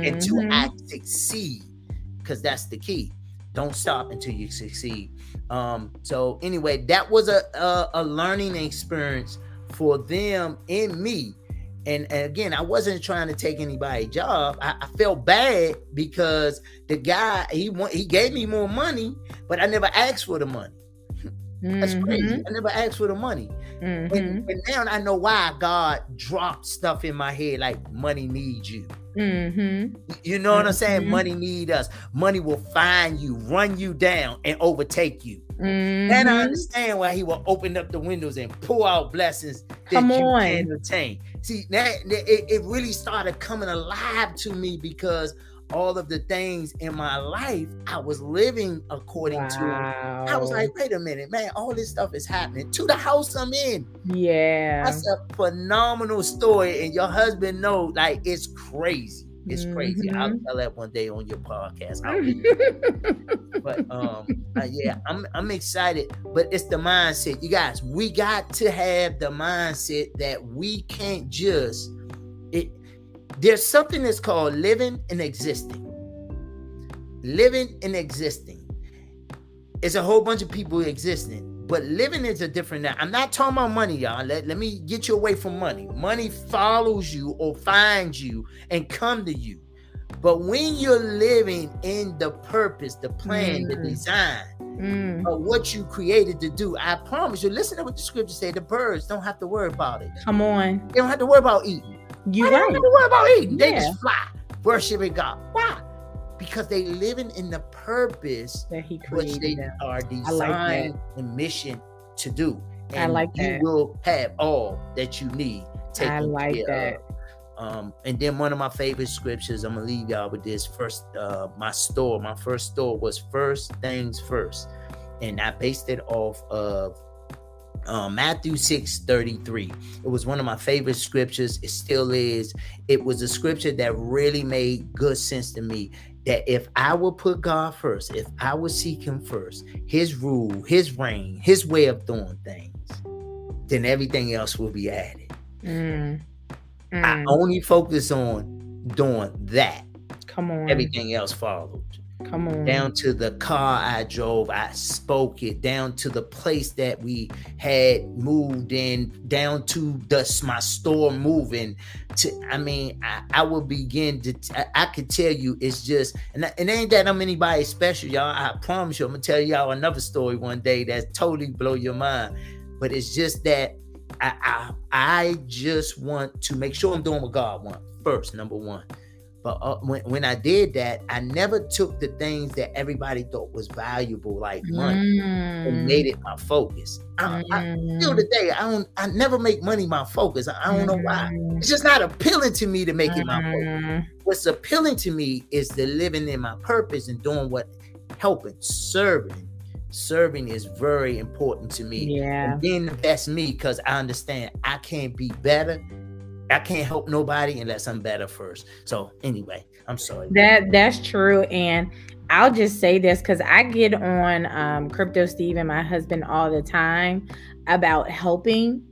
until Mhm. I succeed, because that's the key. Don't stop until you succeed. Um. So anyway, that was a a, a learning experience for them and me. And, and again, I wasn't trying to take anybody's job. I, I felt bad because the guy he want, he gave me more money, but I never asked for the money. That's crazy. Mhm. I never asked for the money. Mhm. And, and now I know why God dropped stuff in my head like money needs you. Mhm. You know what I'm saying? Mhm. Money need us. Money will find you, run you down, and overtake you. And I Mhm. understand why he will open up the windows and pull out blessings that Come you on. can't attain. See, that, that- it, it really started coming alive to me because all of the things in my life I was living according to. I was like, wait a minute, man, all this stuff is happening to the house I'm in. yeah. That's a phenomenal story, and your husband know like it's crazy. It's crazy. I'll Mhm. tell that one day on your podcast. But um, uh, yeah, I'm I'm excited. But it's the mindset, you guys. We got to have the mindset that we can't just it. There's something that's called living and existing. Living and existing. It's a whole bunch of people existing, but living is a different. Now, I'm not talking about money, y'all. Let, let me get you away from money. Money follows you or finds you and come to you. But when you're living in the purpose, the plan, the Mm. design Mm. of what you created to do, I promise you. Listen to what the scripture say. The birds don't have to worry about it. Come on. They don't have to worry about eating. You don't right. have to worry about eating. They Yeah. just fly, worshiping God. Why? Because they living in the purpose That he which created they them. are like designed and mission to do. I like you that. will have all that you need. I like that. of. Um, and then one of my favorite scriptures, I'm gonna leave y'all with this. First, uh, my store, my first store was first things first, and I based it off of uh, Matthew 6 33. It was one of my favorite scriptures. It still is. It was a scripture that really made good sense to me. That if I would put God first, if I would seek Him first, His rule, His reign, His way of doing things, then everything else will be added. Mm. I Mm. only focus on doing that. Come on. Everything else followed. Come on. Down to the car I drove, I spoke it. Down to the place that we had moved in. Down to the my store moving. To I mean, I, I will begin to. I, I could tell you, it's just, and it ain't that I'm anybody special, y'all. I promise you, I'm gonna tell y'all another story one day that totally blow your mind. But it's just that I, I I just want to make sure I'm doing what God wants first, number one. But uh, when, when I did that, I never took the things that everybody thought was valuable, like money, and made it my focus. I, I, still Mm. today, I don't. I never make money my focus. I, I don't know why. Mm. It's just not appealing to me to make it my focus. Mm. What's appealing to me is the living in my purpose and doing what helping, serving. Serving is very important to me Yeah. and being the best me because I understand I can't be better. I can't help nobody unless I'm better first. So anyway, I'm sorry. That that's true. And I'll just say this because I get on um, Crypto Steve and my husband all the time about helping,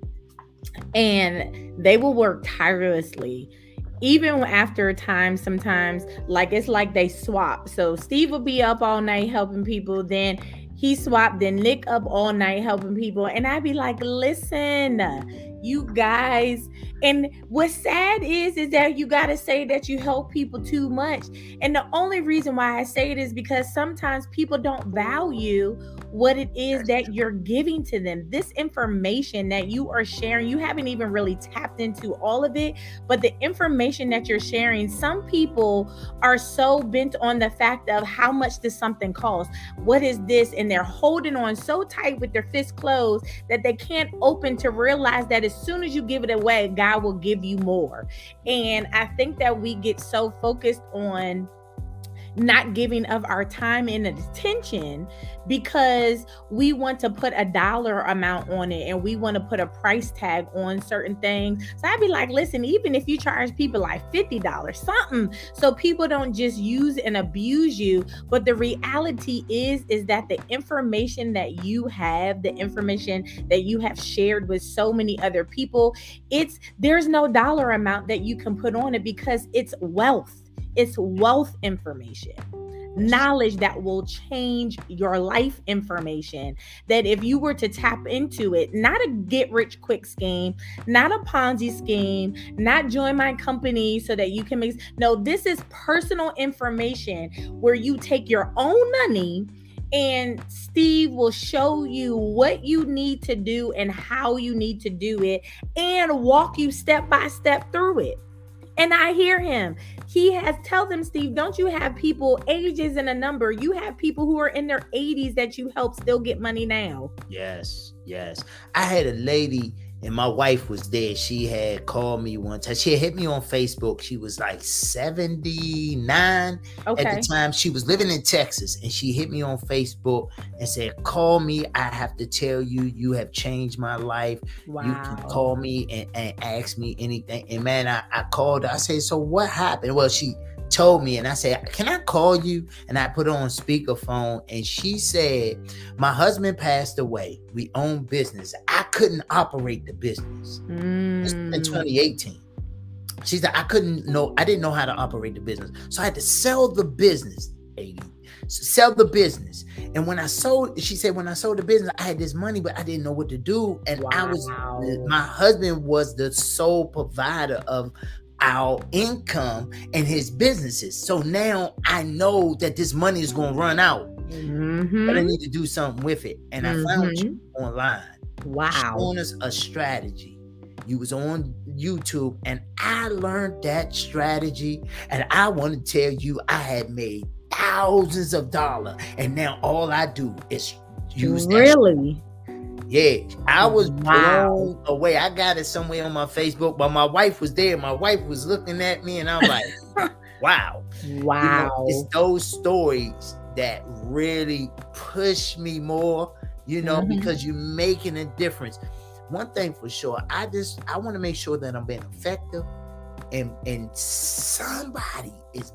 and they will work tirelessly. Even after a time, sometimes like it's like they swap. So Steve will be up all night helping people, then he swapped, then Nick up all night helping people, and I'd be like, "Listen, you guys." And what's sad is, is that you gotta say that you help people too much. And the only reason why I say it is because sometimes people don't value what it is that you're giving to them. This information that you are sharing, you haven't even really tapped into all of it, but the information that you're sharing, some people are so bent on the fact of how much does something cost? What is this? And they're holding on so tight with their fists closed that they can't open to realize that as soon as you give it away, God will give you more. And I think that we get so focused on not giving of our time and attention because we want to put a dollar amount on it and we want to put a price tag on certain things. So I'd be like, listen, even if you charge people like $50, something, so people don't just use and abuse you. But the reality is, is that the information that you have, the information that you have shared with so many other people, it's there's no dollar amount that you can put on it because it's wealth. It's wealth information knowledge that will change your life information. That if you were to tap into it, not a get rich quick scheme, not a Ponzi scheme, not join my company so that you can make no, this is personal information where you take your own money and Steve will show you what you need to do and how you need to do it and walk you step by step through it. And I hear him. He has tell them, Steve, don't you have people ages and a number? You have people who are in their 80s that you help still get money now. Yes, yes. I had a lady and my wife was there. She had called me one time. She had hit me on Facebook. She was like 79 okay. at the time. She was living in Texas and she hit me on Facebook and said, Call me. I have to tell you, you have changed my life. Wow. You can call me and, and ask me anything. And man, I, I called her. I said, So what happened? Well, she told me and I said, Can I call you? And I put on speakerphone and she said, My husband passed away. We own business. I couldn't operate the business. Mm. in 2018. She said, I couldn't know, I didn't know how to operate the business. So I had to sell the business, 80. Sell the business. And when I sold, she said, when I sold the business, I had this money, but I didn't know what to do. And wow. I was my husband was the sole provider of our income and his businesses. So now I know that this money is going to run out. Mm-hmm. But I need to do something with it. And mm-hmm. I found you mm-hmm. online. Wow. Showing us a strategy. You was on YouTube and I learned that strategy. And I want to tell you, I had made thousands of dollars. And now all I do is use really yeah, I was wow. blown away. I got it somewhere on my Facebook, but my wife was there. My wife was looking at me, and I'm like, wow. Wow. You know, it's those stories that really push me more, you know, mm-hmm. because you're making a difference. One thing for sure, I just I want to make sure that I'm being effective and and somebody is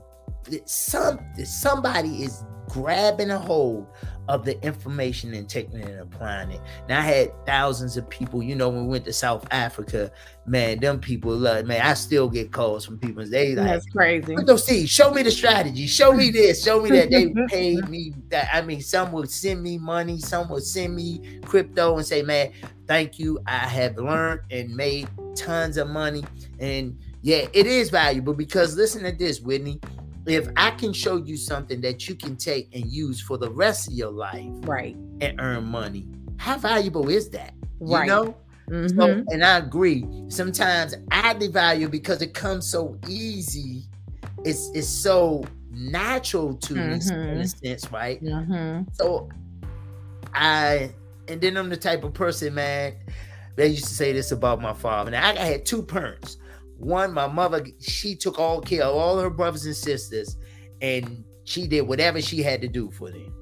some somebody is grabbing a hold of the information and taking it and applying it. Now I had thousands of people, you know, when we went to South Africa, man, them people love man. I still get calls from people. They like that's crazy. see, show me the strategy, show me this, show me that. They paid me that. I mean, some would send me money, some would send me crypto and say, Man, thank you. I have learned and made tons of money. And yeah, it is valuable because listen to this, Whitney if I can show you something that you can take and use for the rest of your life, right, and earn money, how valuable is that? Right. You know. Mm-hmm. So, and I agree. Sometimes I devalue because it comes so easy. It's it's so natural to mm-hmm. me in a sense, right? Mm-hmm. So I and then I'm the type of person, man. They used to say this about my father. Now I had two parents. One, my mother, she took all care of all her brothers and sisters, and she did whatever she had to do for them.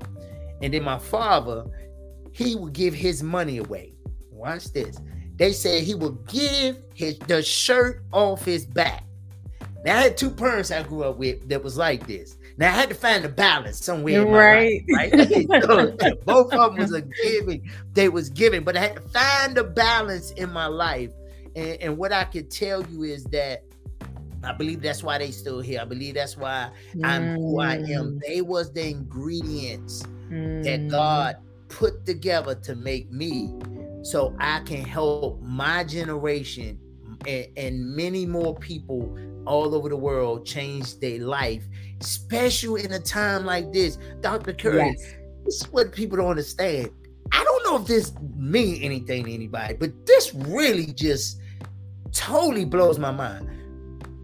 And then my father, he would give his money away. Watch this. They said he would give his the shirt off his back. Now I had two parents I grew up with that was like this. Now I had to find a balance somewhere. right. Life, right. so, both of them was a giving. They was giving, but I had to find a balance in my life and, and what I could tell you is that I believe that's why they still here. I believe that's why mm. I'm who I am. Mm. They was the ingredients mm. that God put together to make me so I can help my generation and, and many more people all over the world change their life, especially in a time like this. Dr. Curry, yes. this is what people don't understand. I don't know if this mean anything to anybody, but this really just totally blows my mind.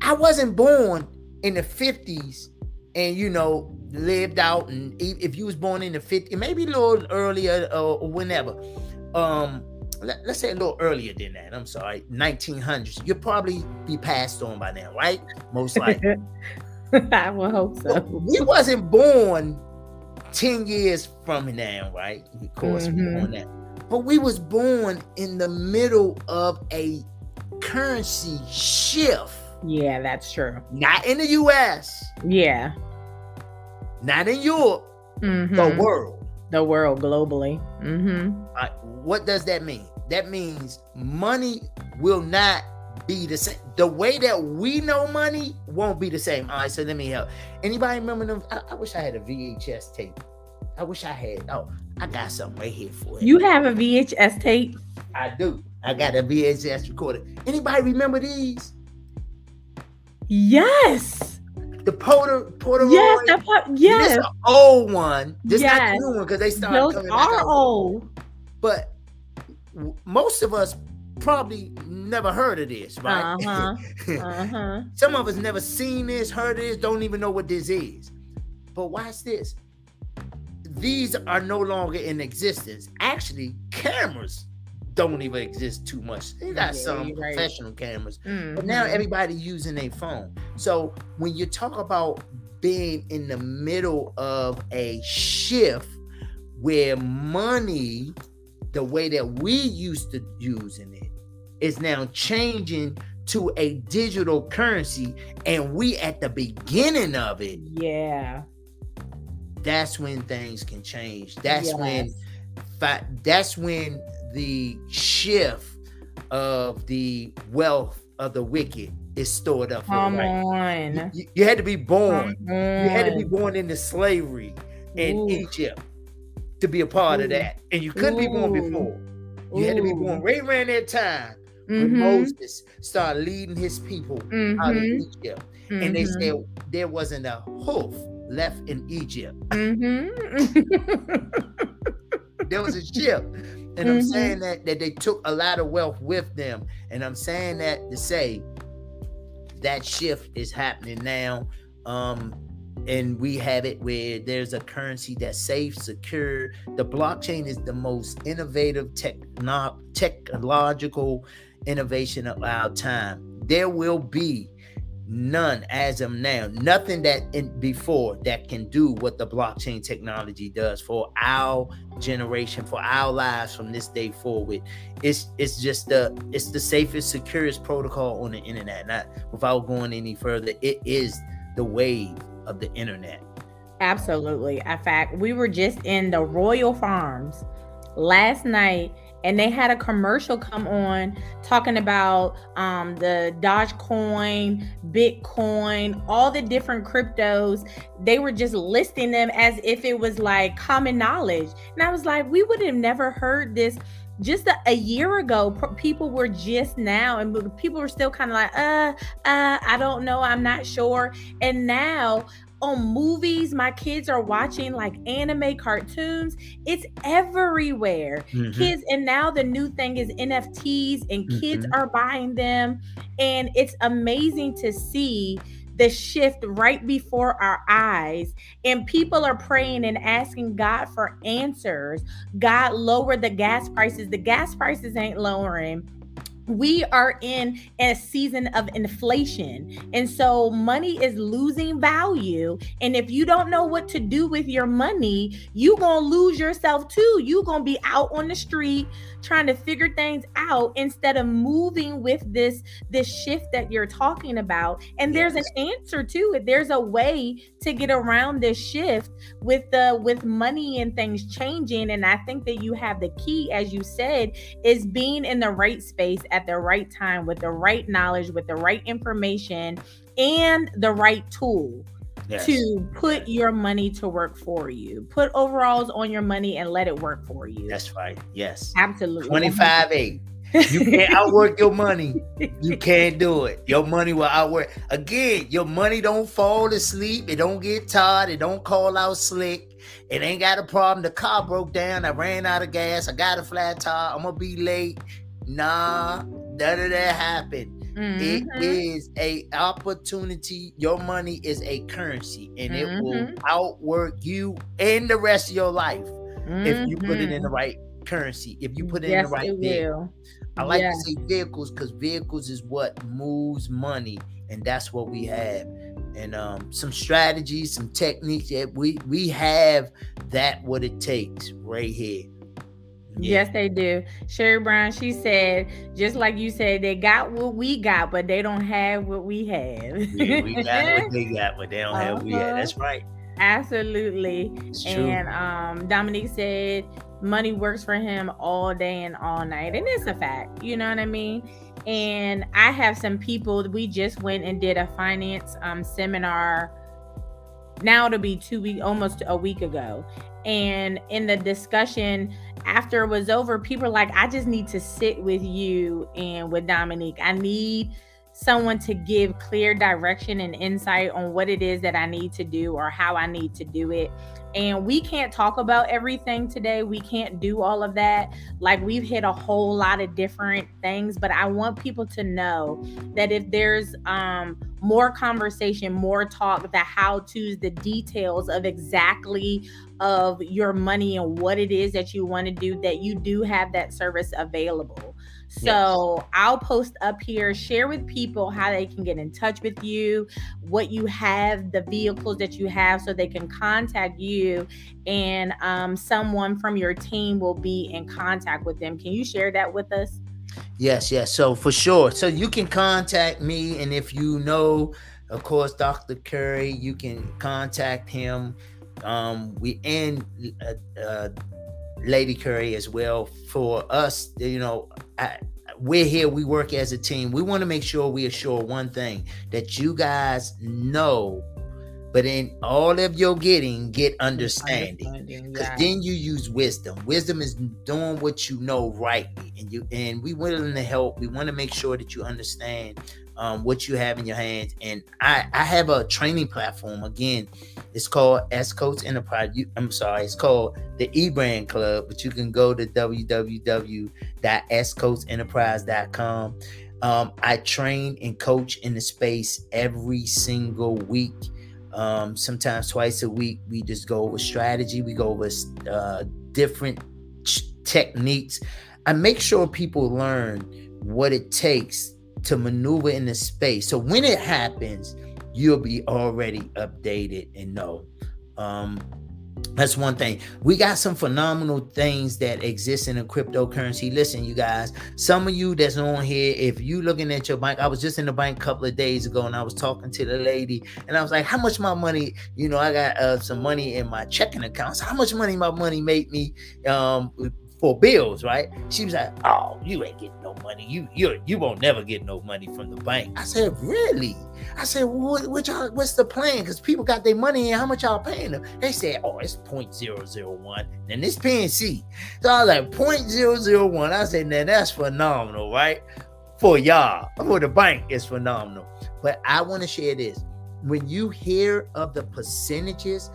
I wasn't born in the 50s and you know lived out and if you was born in the 50s maybe a little earlier or whenever um let, us say a little earlier than that i'm sorry 1900s you'll probably be passed on by now right most likely I will hope so. We wasn't born 10 years from now, right? Of course, mm-hmm. we on that. But we was born in the middle of a currency shift. Yeah, that's true. Not in the US. Yeah. Not in Europe. Mm-hmm. The world. The world globally. Mm-hmm. What does that mean? That means money will not be the same. The way that we know money won't be the same. All right, so let me help. Anybody remember them? I, I wish I had a VHS tape. I wish I had. Oh, I got something right here for you. You have a VHS tape? I do. I got a VHS recorder. Anybody remember these? Yes. The Porter Porter. Yes, the, yes. This old one. This yes. not the new one because they started Those coming are old. But most of us probably never heard of this, right? Uh-huh. uh-huh. Some of us never seen this, heard this, don't even know what this is. But watch this. These are no longer in existence. Actually, cameras don't even exist too much. They got yeah, some professional right. cameras, mm-hmm. but now everybody using a phone. So when you talk about being in the middle of a shift where money the way that we used to using it is now changing to a digital currency and we at the beginning of it yeah that's when things can change that's yes. when that's when the shift of the wealth of the wicked is stored up Come right. on. You, you, had to be born you had to be born into slavery in Ooh. Egypt to be a part Ooh. of that. And you couldn't Ooh. be born before. You had to be born right around that time mm-hmm. when Moses started leading his people mm-hmm. out of mm-hmm. Egypt. Mm-hmm. And they mm-hmm. said there wasn't a hoof left in Egypt. Mm-hmm. there was a ship. And I'm saying that that they took a lot of wealth with them. And I'm saying that to say that shift is happening now. Um, and we have it where there's a currency that's safe, secure. The blockchain is the most innovative techno- technological innovation of our time. There will be none as of now, nothing that in before that can do what the blockchain technology does for our generation, for our lives from this day forward. It's it's just the it's the safest, securest protocol on the internet. Not without going any further, it is the wave of the internet. Absolutely. In fact, we were just in the Royal Farms last night and they had a commercial come on talking about um, the Dogecoin, Bitcoin, all the different cryptos. They were just listing them as if it was like common knowledge. And I was like, we would have never heard this just a, a, year ago people were just now and people were still kind of like uh uh i don't know i'm not sure and now on movies my kids are watching like anime cartoons it's everywhere mm-hmm. kids and now the new thing is nfts and kids mm-hmm. are buying them and it's amazing to see the shift right before our eyes. And people are praying and asking God for answers. God, lower the gas prices. The gas prices ain't lowering we are in a season of inflation. And so money is losing value. And if you don't know what to do with your money, you're going to lose yourself too. You're going to be out on the street trying to figure things out instead of moving with this this shift that you're talking about. And there's an answer to it. There's a way to get around this shift with the with money and things changing. And I think that you have the key as you said is being in the right space at the right time with the right knowledge, with the right information, and the right tool. Yes. to put your money to work for you. Put overalls on your money and let it work for you. That's right. Yes. Absolutely. 25 8. You can't outwork your money. You can't do it. Your money will outwork. Again, your money don't fall asleep. It don't get tired. It don't call out slick. It ain't got a problem. The car broke down. I ran out of gas. I got a flat tire. I'm gonna be late. Nah, none of that happened. Mm-hmm. It is a opportunity. Your money is a currency, and mm-hmm. it will mm-hmm. outwork you and the rest of your life mm-hmm. if you put it in the mm-hmm. right currency. If you put it yes, in the right vehicle. I like yes. to say vehicles because vehicles is what moves money, and that's what we have. and um, some strategies, some techniques. Yeah, we we have that what it takes right here. Yeah. Yes, they do. Sherry Brown, she said, just like you said, they got what we got, but they don't have what we have. yeah, we got what they got, but they don't uh-huh. have what we have. Uh-huh. That's right. Absolutely. And um, Dominique said money works for him all day and all night. And it's a fact. You know what I mean? And I have some people, we just went and did a finance um, seminar now to be two weeks almost a week ago and in the discussion after it was over people like i just need to sit with you and with dominique i need someone to give clear direction and insight on what it is that I need to do or how I need to do it. And we can't talk about everything today. We can't do all of that. Like we've hit a whole lot of different things, but I want people to know that if there's um more conversation, more talk, the how-tos, the details of exactly of your money and what it is that you want to do that you do have that service available. So yes. I'll post up here, share with people how they can get in touch with you, what you have, the vehicles that you have, so they can contact you, and um, someone from your team will be in contact with them. Can you share that with us? Yes, yes. So for sure. So you can contact me, and if you know, of course, Dr. Curry, you can contact him. Um, we and uh, uh, Lady Curry as well. For us, you know, I, we're here, we work as a team. We want to make sure we assure one thing that you guys know, but in all of your getting, get understanding. Because yeah. then you use wisdom. Wisdom is doing what you know rightly. And you and we willing to help. We want to make sure that you understand um, what you have in your hands. And I, I have a training platform. Again, it's called S Coates Enterprise. You, I'm sorry, it's called the E Brand Club, but you can go to www.scoatesenterprise.com. Um, I train and coach in the space every single week. Um, sometimes twice a week. We just go over strategy. We go over uh, different ch- techniques. I make sure people learn what it takes to maneuver in the space. So when it happens, you'll be already updated and know. Um, that's one thing. We got some phenomenal things that exist in the cryptocurrency. Listen, you guys, some of you that's on here, if you looking at your bank, I was just in the bank a couple of days ago and I was talking to the lady and I was like, how much my money, you know, I got uh, some money in my checking account. So how much money my money made me um for bills, right? She was like, "Oh, you ain't getting no money. You you you won't never get no money from the bank." I said, "Really?" I said, "What what y'all? What's the plan? Because people got their money and how much y'all paying them?" They said, "Oh, it's point zero zero one, and it's PNC." So I was like, point zero zero one. I said, "Now that's phenomenal, right?" For y'all, for the bank, it's phenomenal. But I want to share this. When you hear of the percentages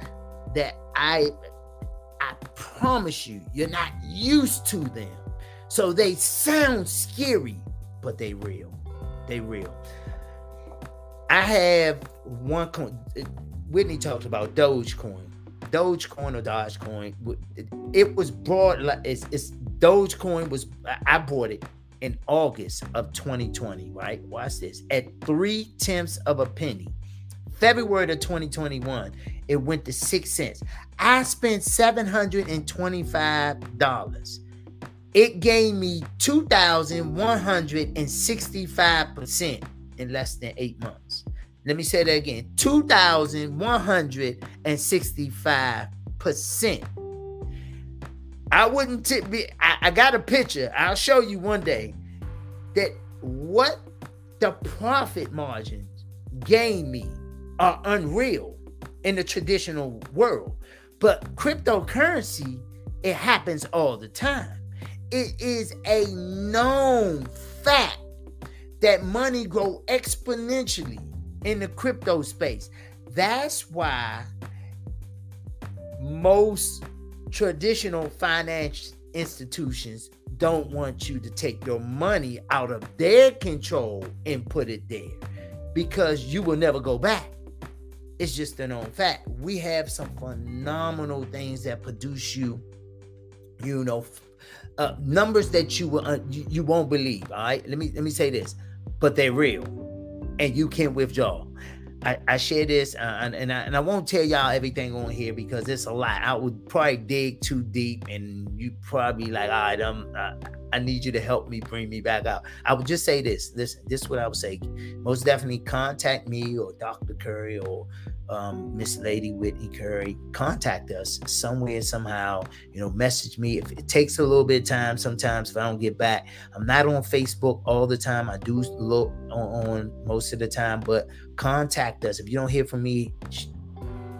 that I I promise you, you're not used to them. So they sound scary, but they real. They real. I have one coin. Whitney talked about Dogecoin. Dogecoin or Dogecoin. It was brought like it's, it's Dogecoin was I bought it in August of 2020, right? Watch this. At three tenths of a penny. February of 2021, it went to six cents. I spent $725. It gave me 2,165% in less than eight months. Let me say that again 2,165%. I wouldn't t- be, I, I got a picture. I'll show you one day that what the profit margins gave me are unreal in the traditional world. But cryptocurrency, it happens all the time. It is a known fact that money grow exponentially in the crypto space. That's why most traditional finance institutions don't want you to take your money out of their control and put it there because you will never go back. It's just a known fact. We have some phenomenal things that produce you, you know, uh, numbers that you will uh, you, you won't believe. All right, let me let me say this, but they're real, and you can withdraw. I, I share this, uh, and and I, and I won't tell y'all everything on here because it's a lot. I would probably dig too deep, and you probably like, all right, um, I need you to help me bring me back out. I would just say this. Listen, this is what I would say. Most definitely contact me or Dr. Curry or um, Miss Lady Whitney Curry, contact us somewhere, somehow. You know, message me. If it takes a little bit of time, sometimes if I don't get back, I'm not on Facebook all the time. I do look on, on most of the time, but contact us. If you don't hear from me,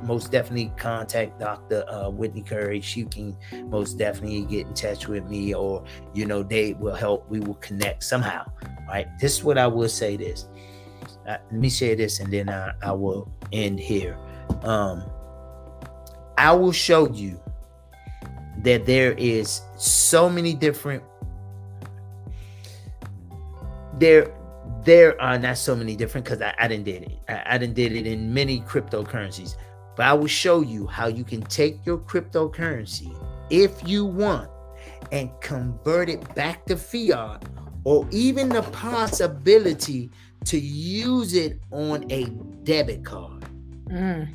most definitely contact Dr. Uh, Whitney Curry. She can most definitely get in touch with me, or you know, they will help. We will connect somehow. Right. This is what I will say. This. Uh, let me say this, and then I, I will end here. Um, I will show you that there is so many different there there are not so many different because I, I didn't did it. I, I didn't did it in many cryptocurrencies. But I will show you how you can take your cryptocurrency if you want and convert it back to fiat or even the possibility to use it on a debit card. Mm.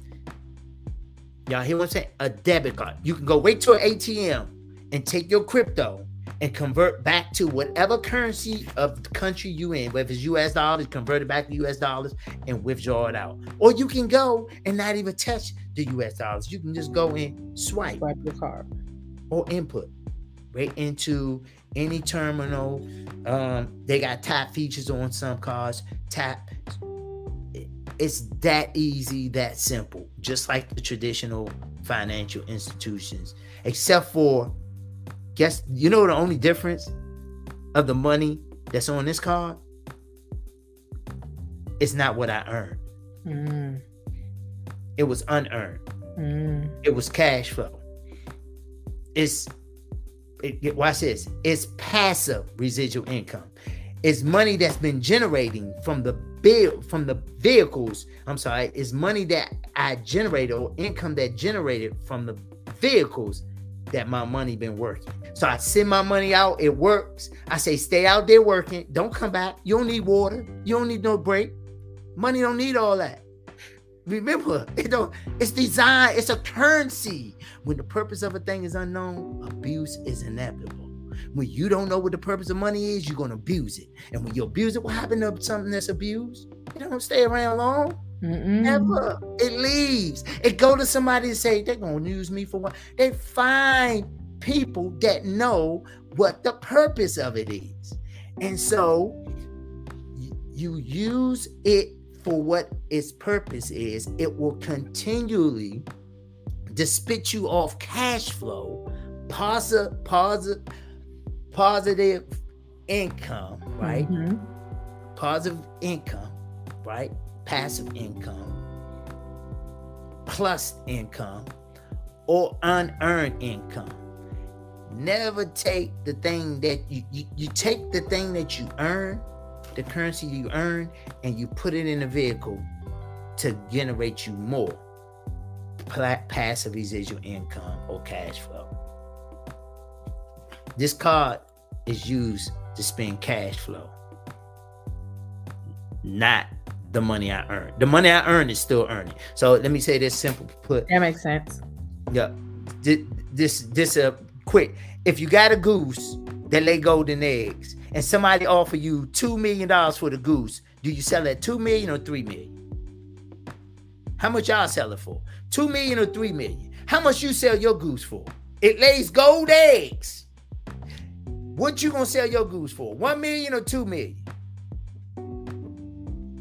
Y'all hear what I'm saying? A debit card. You can go wait to an ATM and take your crypto and convert back to whatever currency of the country you in, whether it's US dollars, convert it back to US dollars and withdraw it out. Or you can go and not even touch the US dollars. You can just go and swipe, swipe your card or input right into any terminal. Um, they got tap features on some cards, Tap. It's that easy, that simple, just like the traditional financial institutions, except for Guess you know the only difference of the money that's on this card? It's not what I earned. Mm. It was unearned. Mm. It was cash flow. It's it, watch this. It's passive residual income. It's money that's been generating from the bill from the vehicles. I'm sorry. It's money that I generated or income that generated from the vehicles that my money been working. So I send my money out, it works. I say, stay out there working. Don't come back. You don't need water. You don't need no break. Money don't need all that. Remember, it don't, it's designed, it's a currency. When the purpose of a thing is unknown, abuse is inevitable. When you don't know what the purpose of money is, you're gonna abuse it. And when you abuse it, what happened to something that's abused? It don't stay around long. Mm-mm. Never. It leaves. It go to somebody and say they're gonna use me for what? They find people that know what the purpose of it is, and so you use it for what its purpose is. It will continually to spit you off cash flow, positive, positive, positive income, right? Mm-hmm. Positive income, right? Passive income, plus income, or unearned income. Never take the thing that you, you, you take the thing that you earn, the currency you earn, and you put it in a vehicle to generate you more passive residual income or cash flow. This card is used to spend cash flow, not the money I earn. The money I earn is still earning. So let me say this simple put. That makes sense. Yeah. This this uh quick. If you got a goose that lay golden eggs and somebody offer you two million dollars for the goose, do you sell it two million or three million? How much y'all sell it for? Two million or three million? How much you sell your goose for? It lays gold eggs. What you gonna sell your goose for? One million or two million?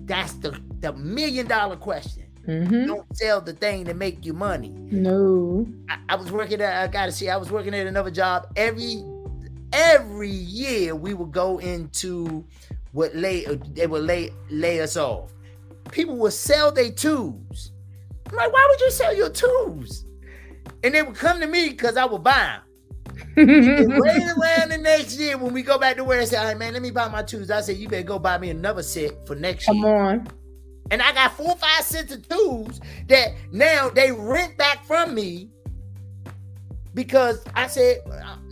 That's the, the million dollar question. Mm-hmm. Don't sell the thing to make you money. No. I, I was working at I gotta see, I was working at another job. Every every year we would go into what lay they would lay lay us off. People would sell their tubes. I'm like, why would you sell your tubes? And they would come to me because I would buy them right around the next year when we go back to where I say, all right, man, let me buy my tubes. I said, you better go buy me another set for next Come year. Come on. And I got four or five sets of tubes that now they rent back from me because I said,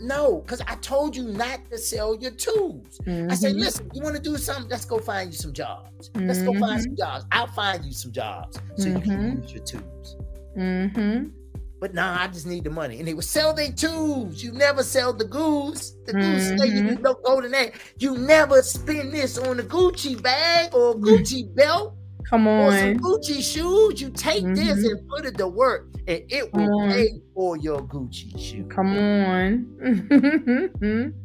no, because I told you not to sell your tools. Mm-hmm. I said, listen, you want to do something? Let's go find you some jobs. Mm-hmm. Let's go find mm-hmm. some jobs. I'll find you some jobs so you can mm-hmm. use your tools. Mm-hmm. But nah, I just need the money. And they would sell their tools. You never sell the goose. The goose mm-hmm. you don't go to that. You never spend this on a Gucci bag or a Gucci belt. Come on. Or some Gucci shoes. You take mm-hmm. this and put it to work, and it will pay for your Gucci shoes. Come on.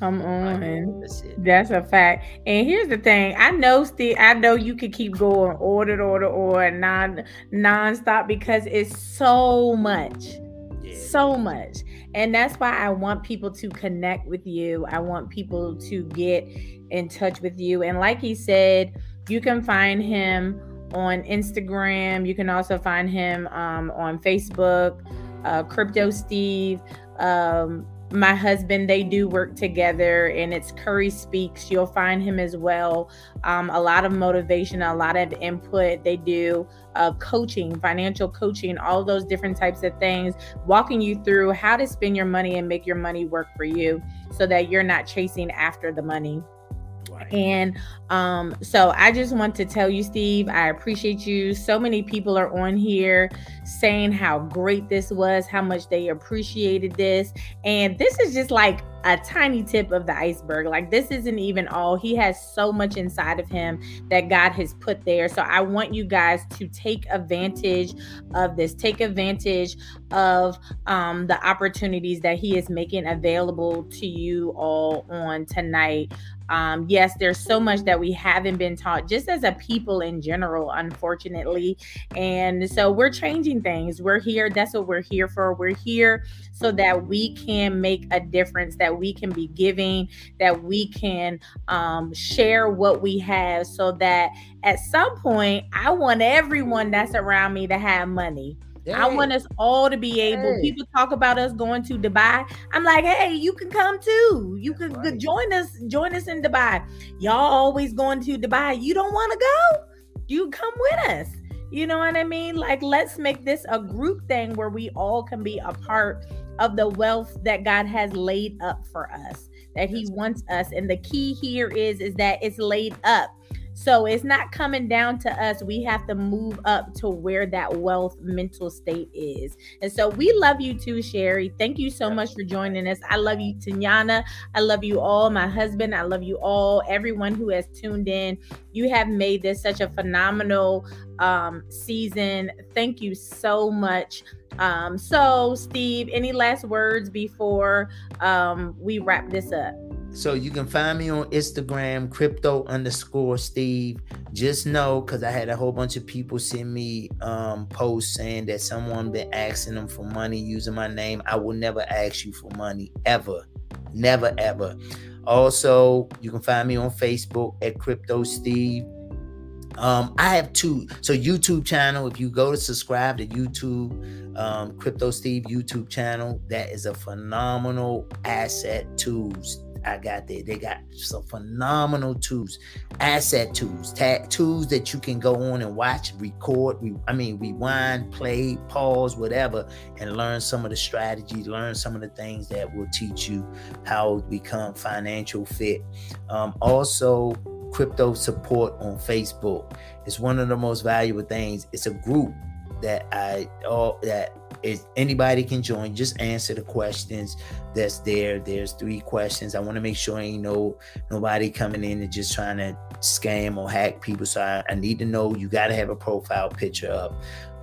Come on. That's a fact. And here's the thing. I know Steve, I know you could keep going order, order, or non non-stop because it's so much. Yeah. So much. And that's why I want people to connect with you. I want people to get in touch with you. And like he said, you can find him on Instagram. You can also find him um, on Facebook, uh, Crypto Steve. Um, my husband they do work together and it's curry speaks. You'll find him as well. Um, a lot of motivation a lot of input. They do uh, coaching financial coaching all those different types of things walking you through how to spend your money and make your money work for you so that you're not chasing after the money. And um, so I just want to tell you, Steve, I appreciate you. So many people are on here saying how great this was, how much they appreciated this. And this is just like a tiny tip of the iceberg. Like, this isn't even all. He has so much inside of him that God has put there. So, I want you guys to take advantage of this, take advantage of um, the opportunities that He is making available to you all on tonight. Um, yes, there's so much that we haven't been taught just as a people in general, unfortunately. And so we're changing things. We're here. That's what we're here for. We're here so that we can make a difference, that we can be giving, that we can um, share what we have so that at some point, I want everyone that's around me to have money. I want us all to be able. Hey. People talk about us going to Dubai. I'm like, hey, you can come too. You can right. join us. Join us in Dubai. Y'all always going to Dubai. You don't want to go? You come with us. You know what I mean? Like, let's make this a group thing where we all can be a part of the wealth that God has laid up for us. That He wants us. And the key here is is that it's laid up so it's not coming down to us. We have to move up to where that wealth mental state is. And so we love you too, Sherry. Thank you so much for joining us. I love you, Tanyana. I love you all. My husband, I love you all. Everyone who has tuned in. You have made this such a phenomenal um, season. Thank you so much. Um, so, Steve, any last words before um, we wrap this up? So you can find me on Instagram, crypto underscore Steve. Just know, because I had a whole bunch of people send me um, posts saying that someone been asking them for money using my name. I will never ask you for money ever, never ever. Also, you can find me on Facebook at Crypto Steve. Um, I have two. So YouTube channel. If you go to subscribe to YouTube, um, Crypto Steve YouTube channel, that is a phenomenal asset tools I got there. They got some phenomenal tools, asset tools, tools that you can go on and watch, record. Re, I mean, rewind, play, pause, whatever, and learn some of the strategies, learn some of the things that will teach you how to become financial fit. Um, also, crypto support on Facebook. It's one of the most valuable things. It's a group that I all that is anybody can join. Just answer the questions that's there. There's three questions. I want to make sure ain't no nobody coming in and just trying to scam or hack people. So I, I need to know you got to have a profile picture up.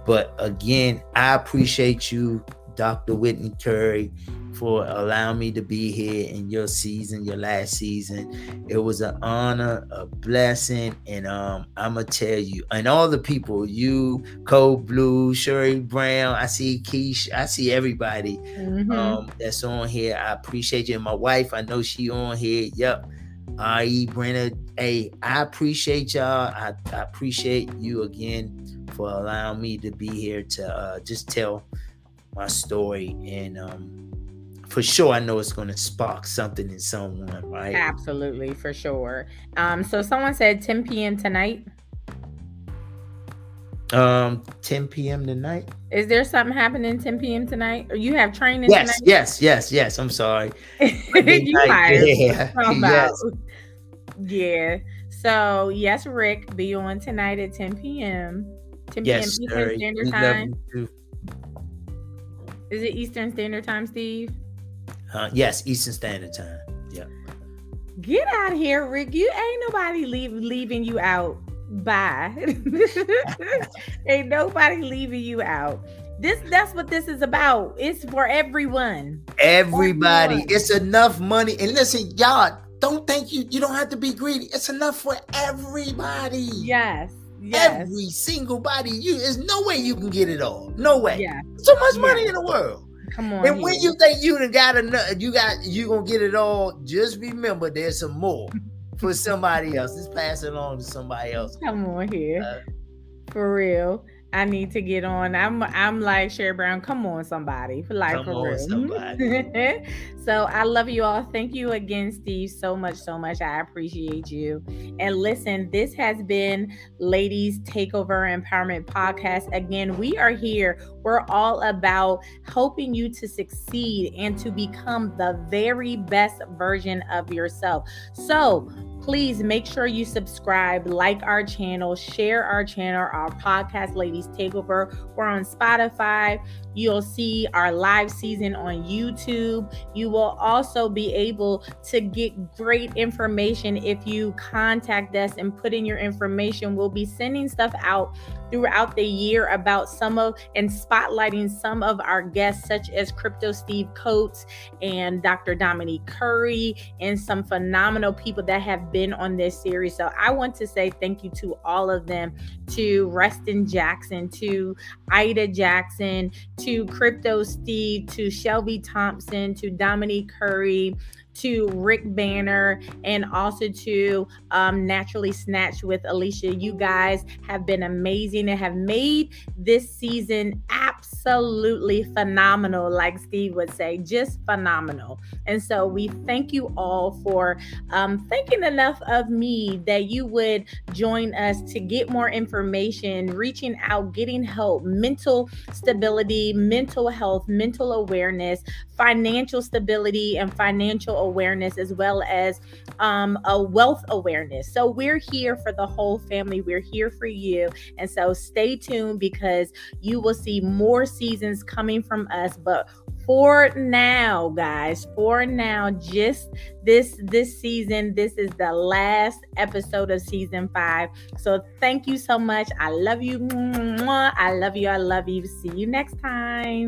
But again, I appreciate you, Dr. Whitney Curry for allowing me to be here in your season, your last season. It was an honor, a blessing, and um, I'ma tell you, and all the people, you, Code Blue, Sherry Brown, I see Keish, I see everybody mm-hmm. um, that's on here. I appreciate you. And my wife, I know she on here. Yep. I.E. Brenna. Hey, I appreciate y'all. I, I appreciate you again for allowing me to be here to uh, just tell my story and um for sure I know it's going to spark something in someone, right? Absolutely, for sure. Um, so someone said 10 p.m. tonight. Um, 10 p.m. tonight. Is there something happening 10 p.m. tonight? Or you have training yes, tonight? Yes, yes, yes. I'm sorry. you. Yeah. Yes. Yeah. So yes, Rick, be on tonight at 10 p.m. 10 yes, p.m. Eastern Standard Time. Is it Eastern Standard Time, Steve? Uh, yes, Eastern Standard Time. Yeah. Get out of here, Rick. You ain't nobody leave, leaving you out. Bye. ain't nobody leaving you out. This that's what this is about. It's for everyone. Everybody. Everyone. It's enough money. And listen, y'all, don't think you you don't have to be greedy. It's enough for everybody. Yes. Yes. Every single body. You there's no way you can get it all. No way. Yeah. So much money in the world. Come on. And here. when you think you done got enough, you got you gonna get it all. Just remember, there's some more for somebody else. Just pass it on to somebody else. Come on here, uh, for real. I need to get on. I'm I'm like Sherry Brown. Come on, somebody. For like for real. so I love you all. Thank you again, Steve, so much, so much. I appreciate you. And listen, this has been Ladies Takeover Empowerment Podcast. Again, we are here. We're all about helping you to succeed and to become the very best version of yourself. So please make sure you subscribe, like our channel, share our channel, our podcast, Ladies Takeover. We're on Spotify. You'll see our live season on YouTube. You will also be able to get great information if you contact us and put in your information. We'll be sending stuff out throughout the year about some of and spotlighting some of our guests, such as Crypto Steve Coates and Dr. Dominique Curry, and some phenomenal people that have been on this series. So I want to say thank you to all of them to Reston Jackson, to Ida Jackson, to Crypto Steve, to Shelby Thompson, to Dominique Curry, to Rick Banner and also to um, Naturally Snatched with Alicia. You guys have been amazing and have made this season absolutely phenomenal, like Steve would say, just phenomenal. And so we thank you all for um, thinking enough of me that you would join us to get more information, reaching out, getting help, mental stability, mental health, mental awareness, financial stability, and financial awareness as well as um, a wealth awareness. So we're here for the whole family. We're here for you. And so stay tuned because you will see more seasons coming from us. But for now guys for now just this this season this is the last episode of season five. So thank you so much. I love you. I love you. I love you. See you next time.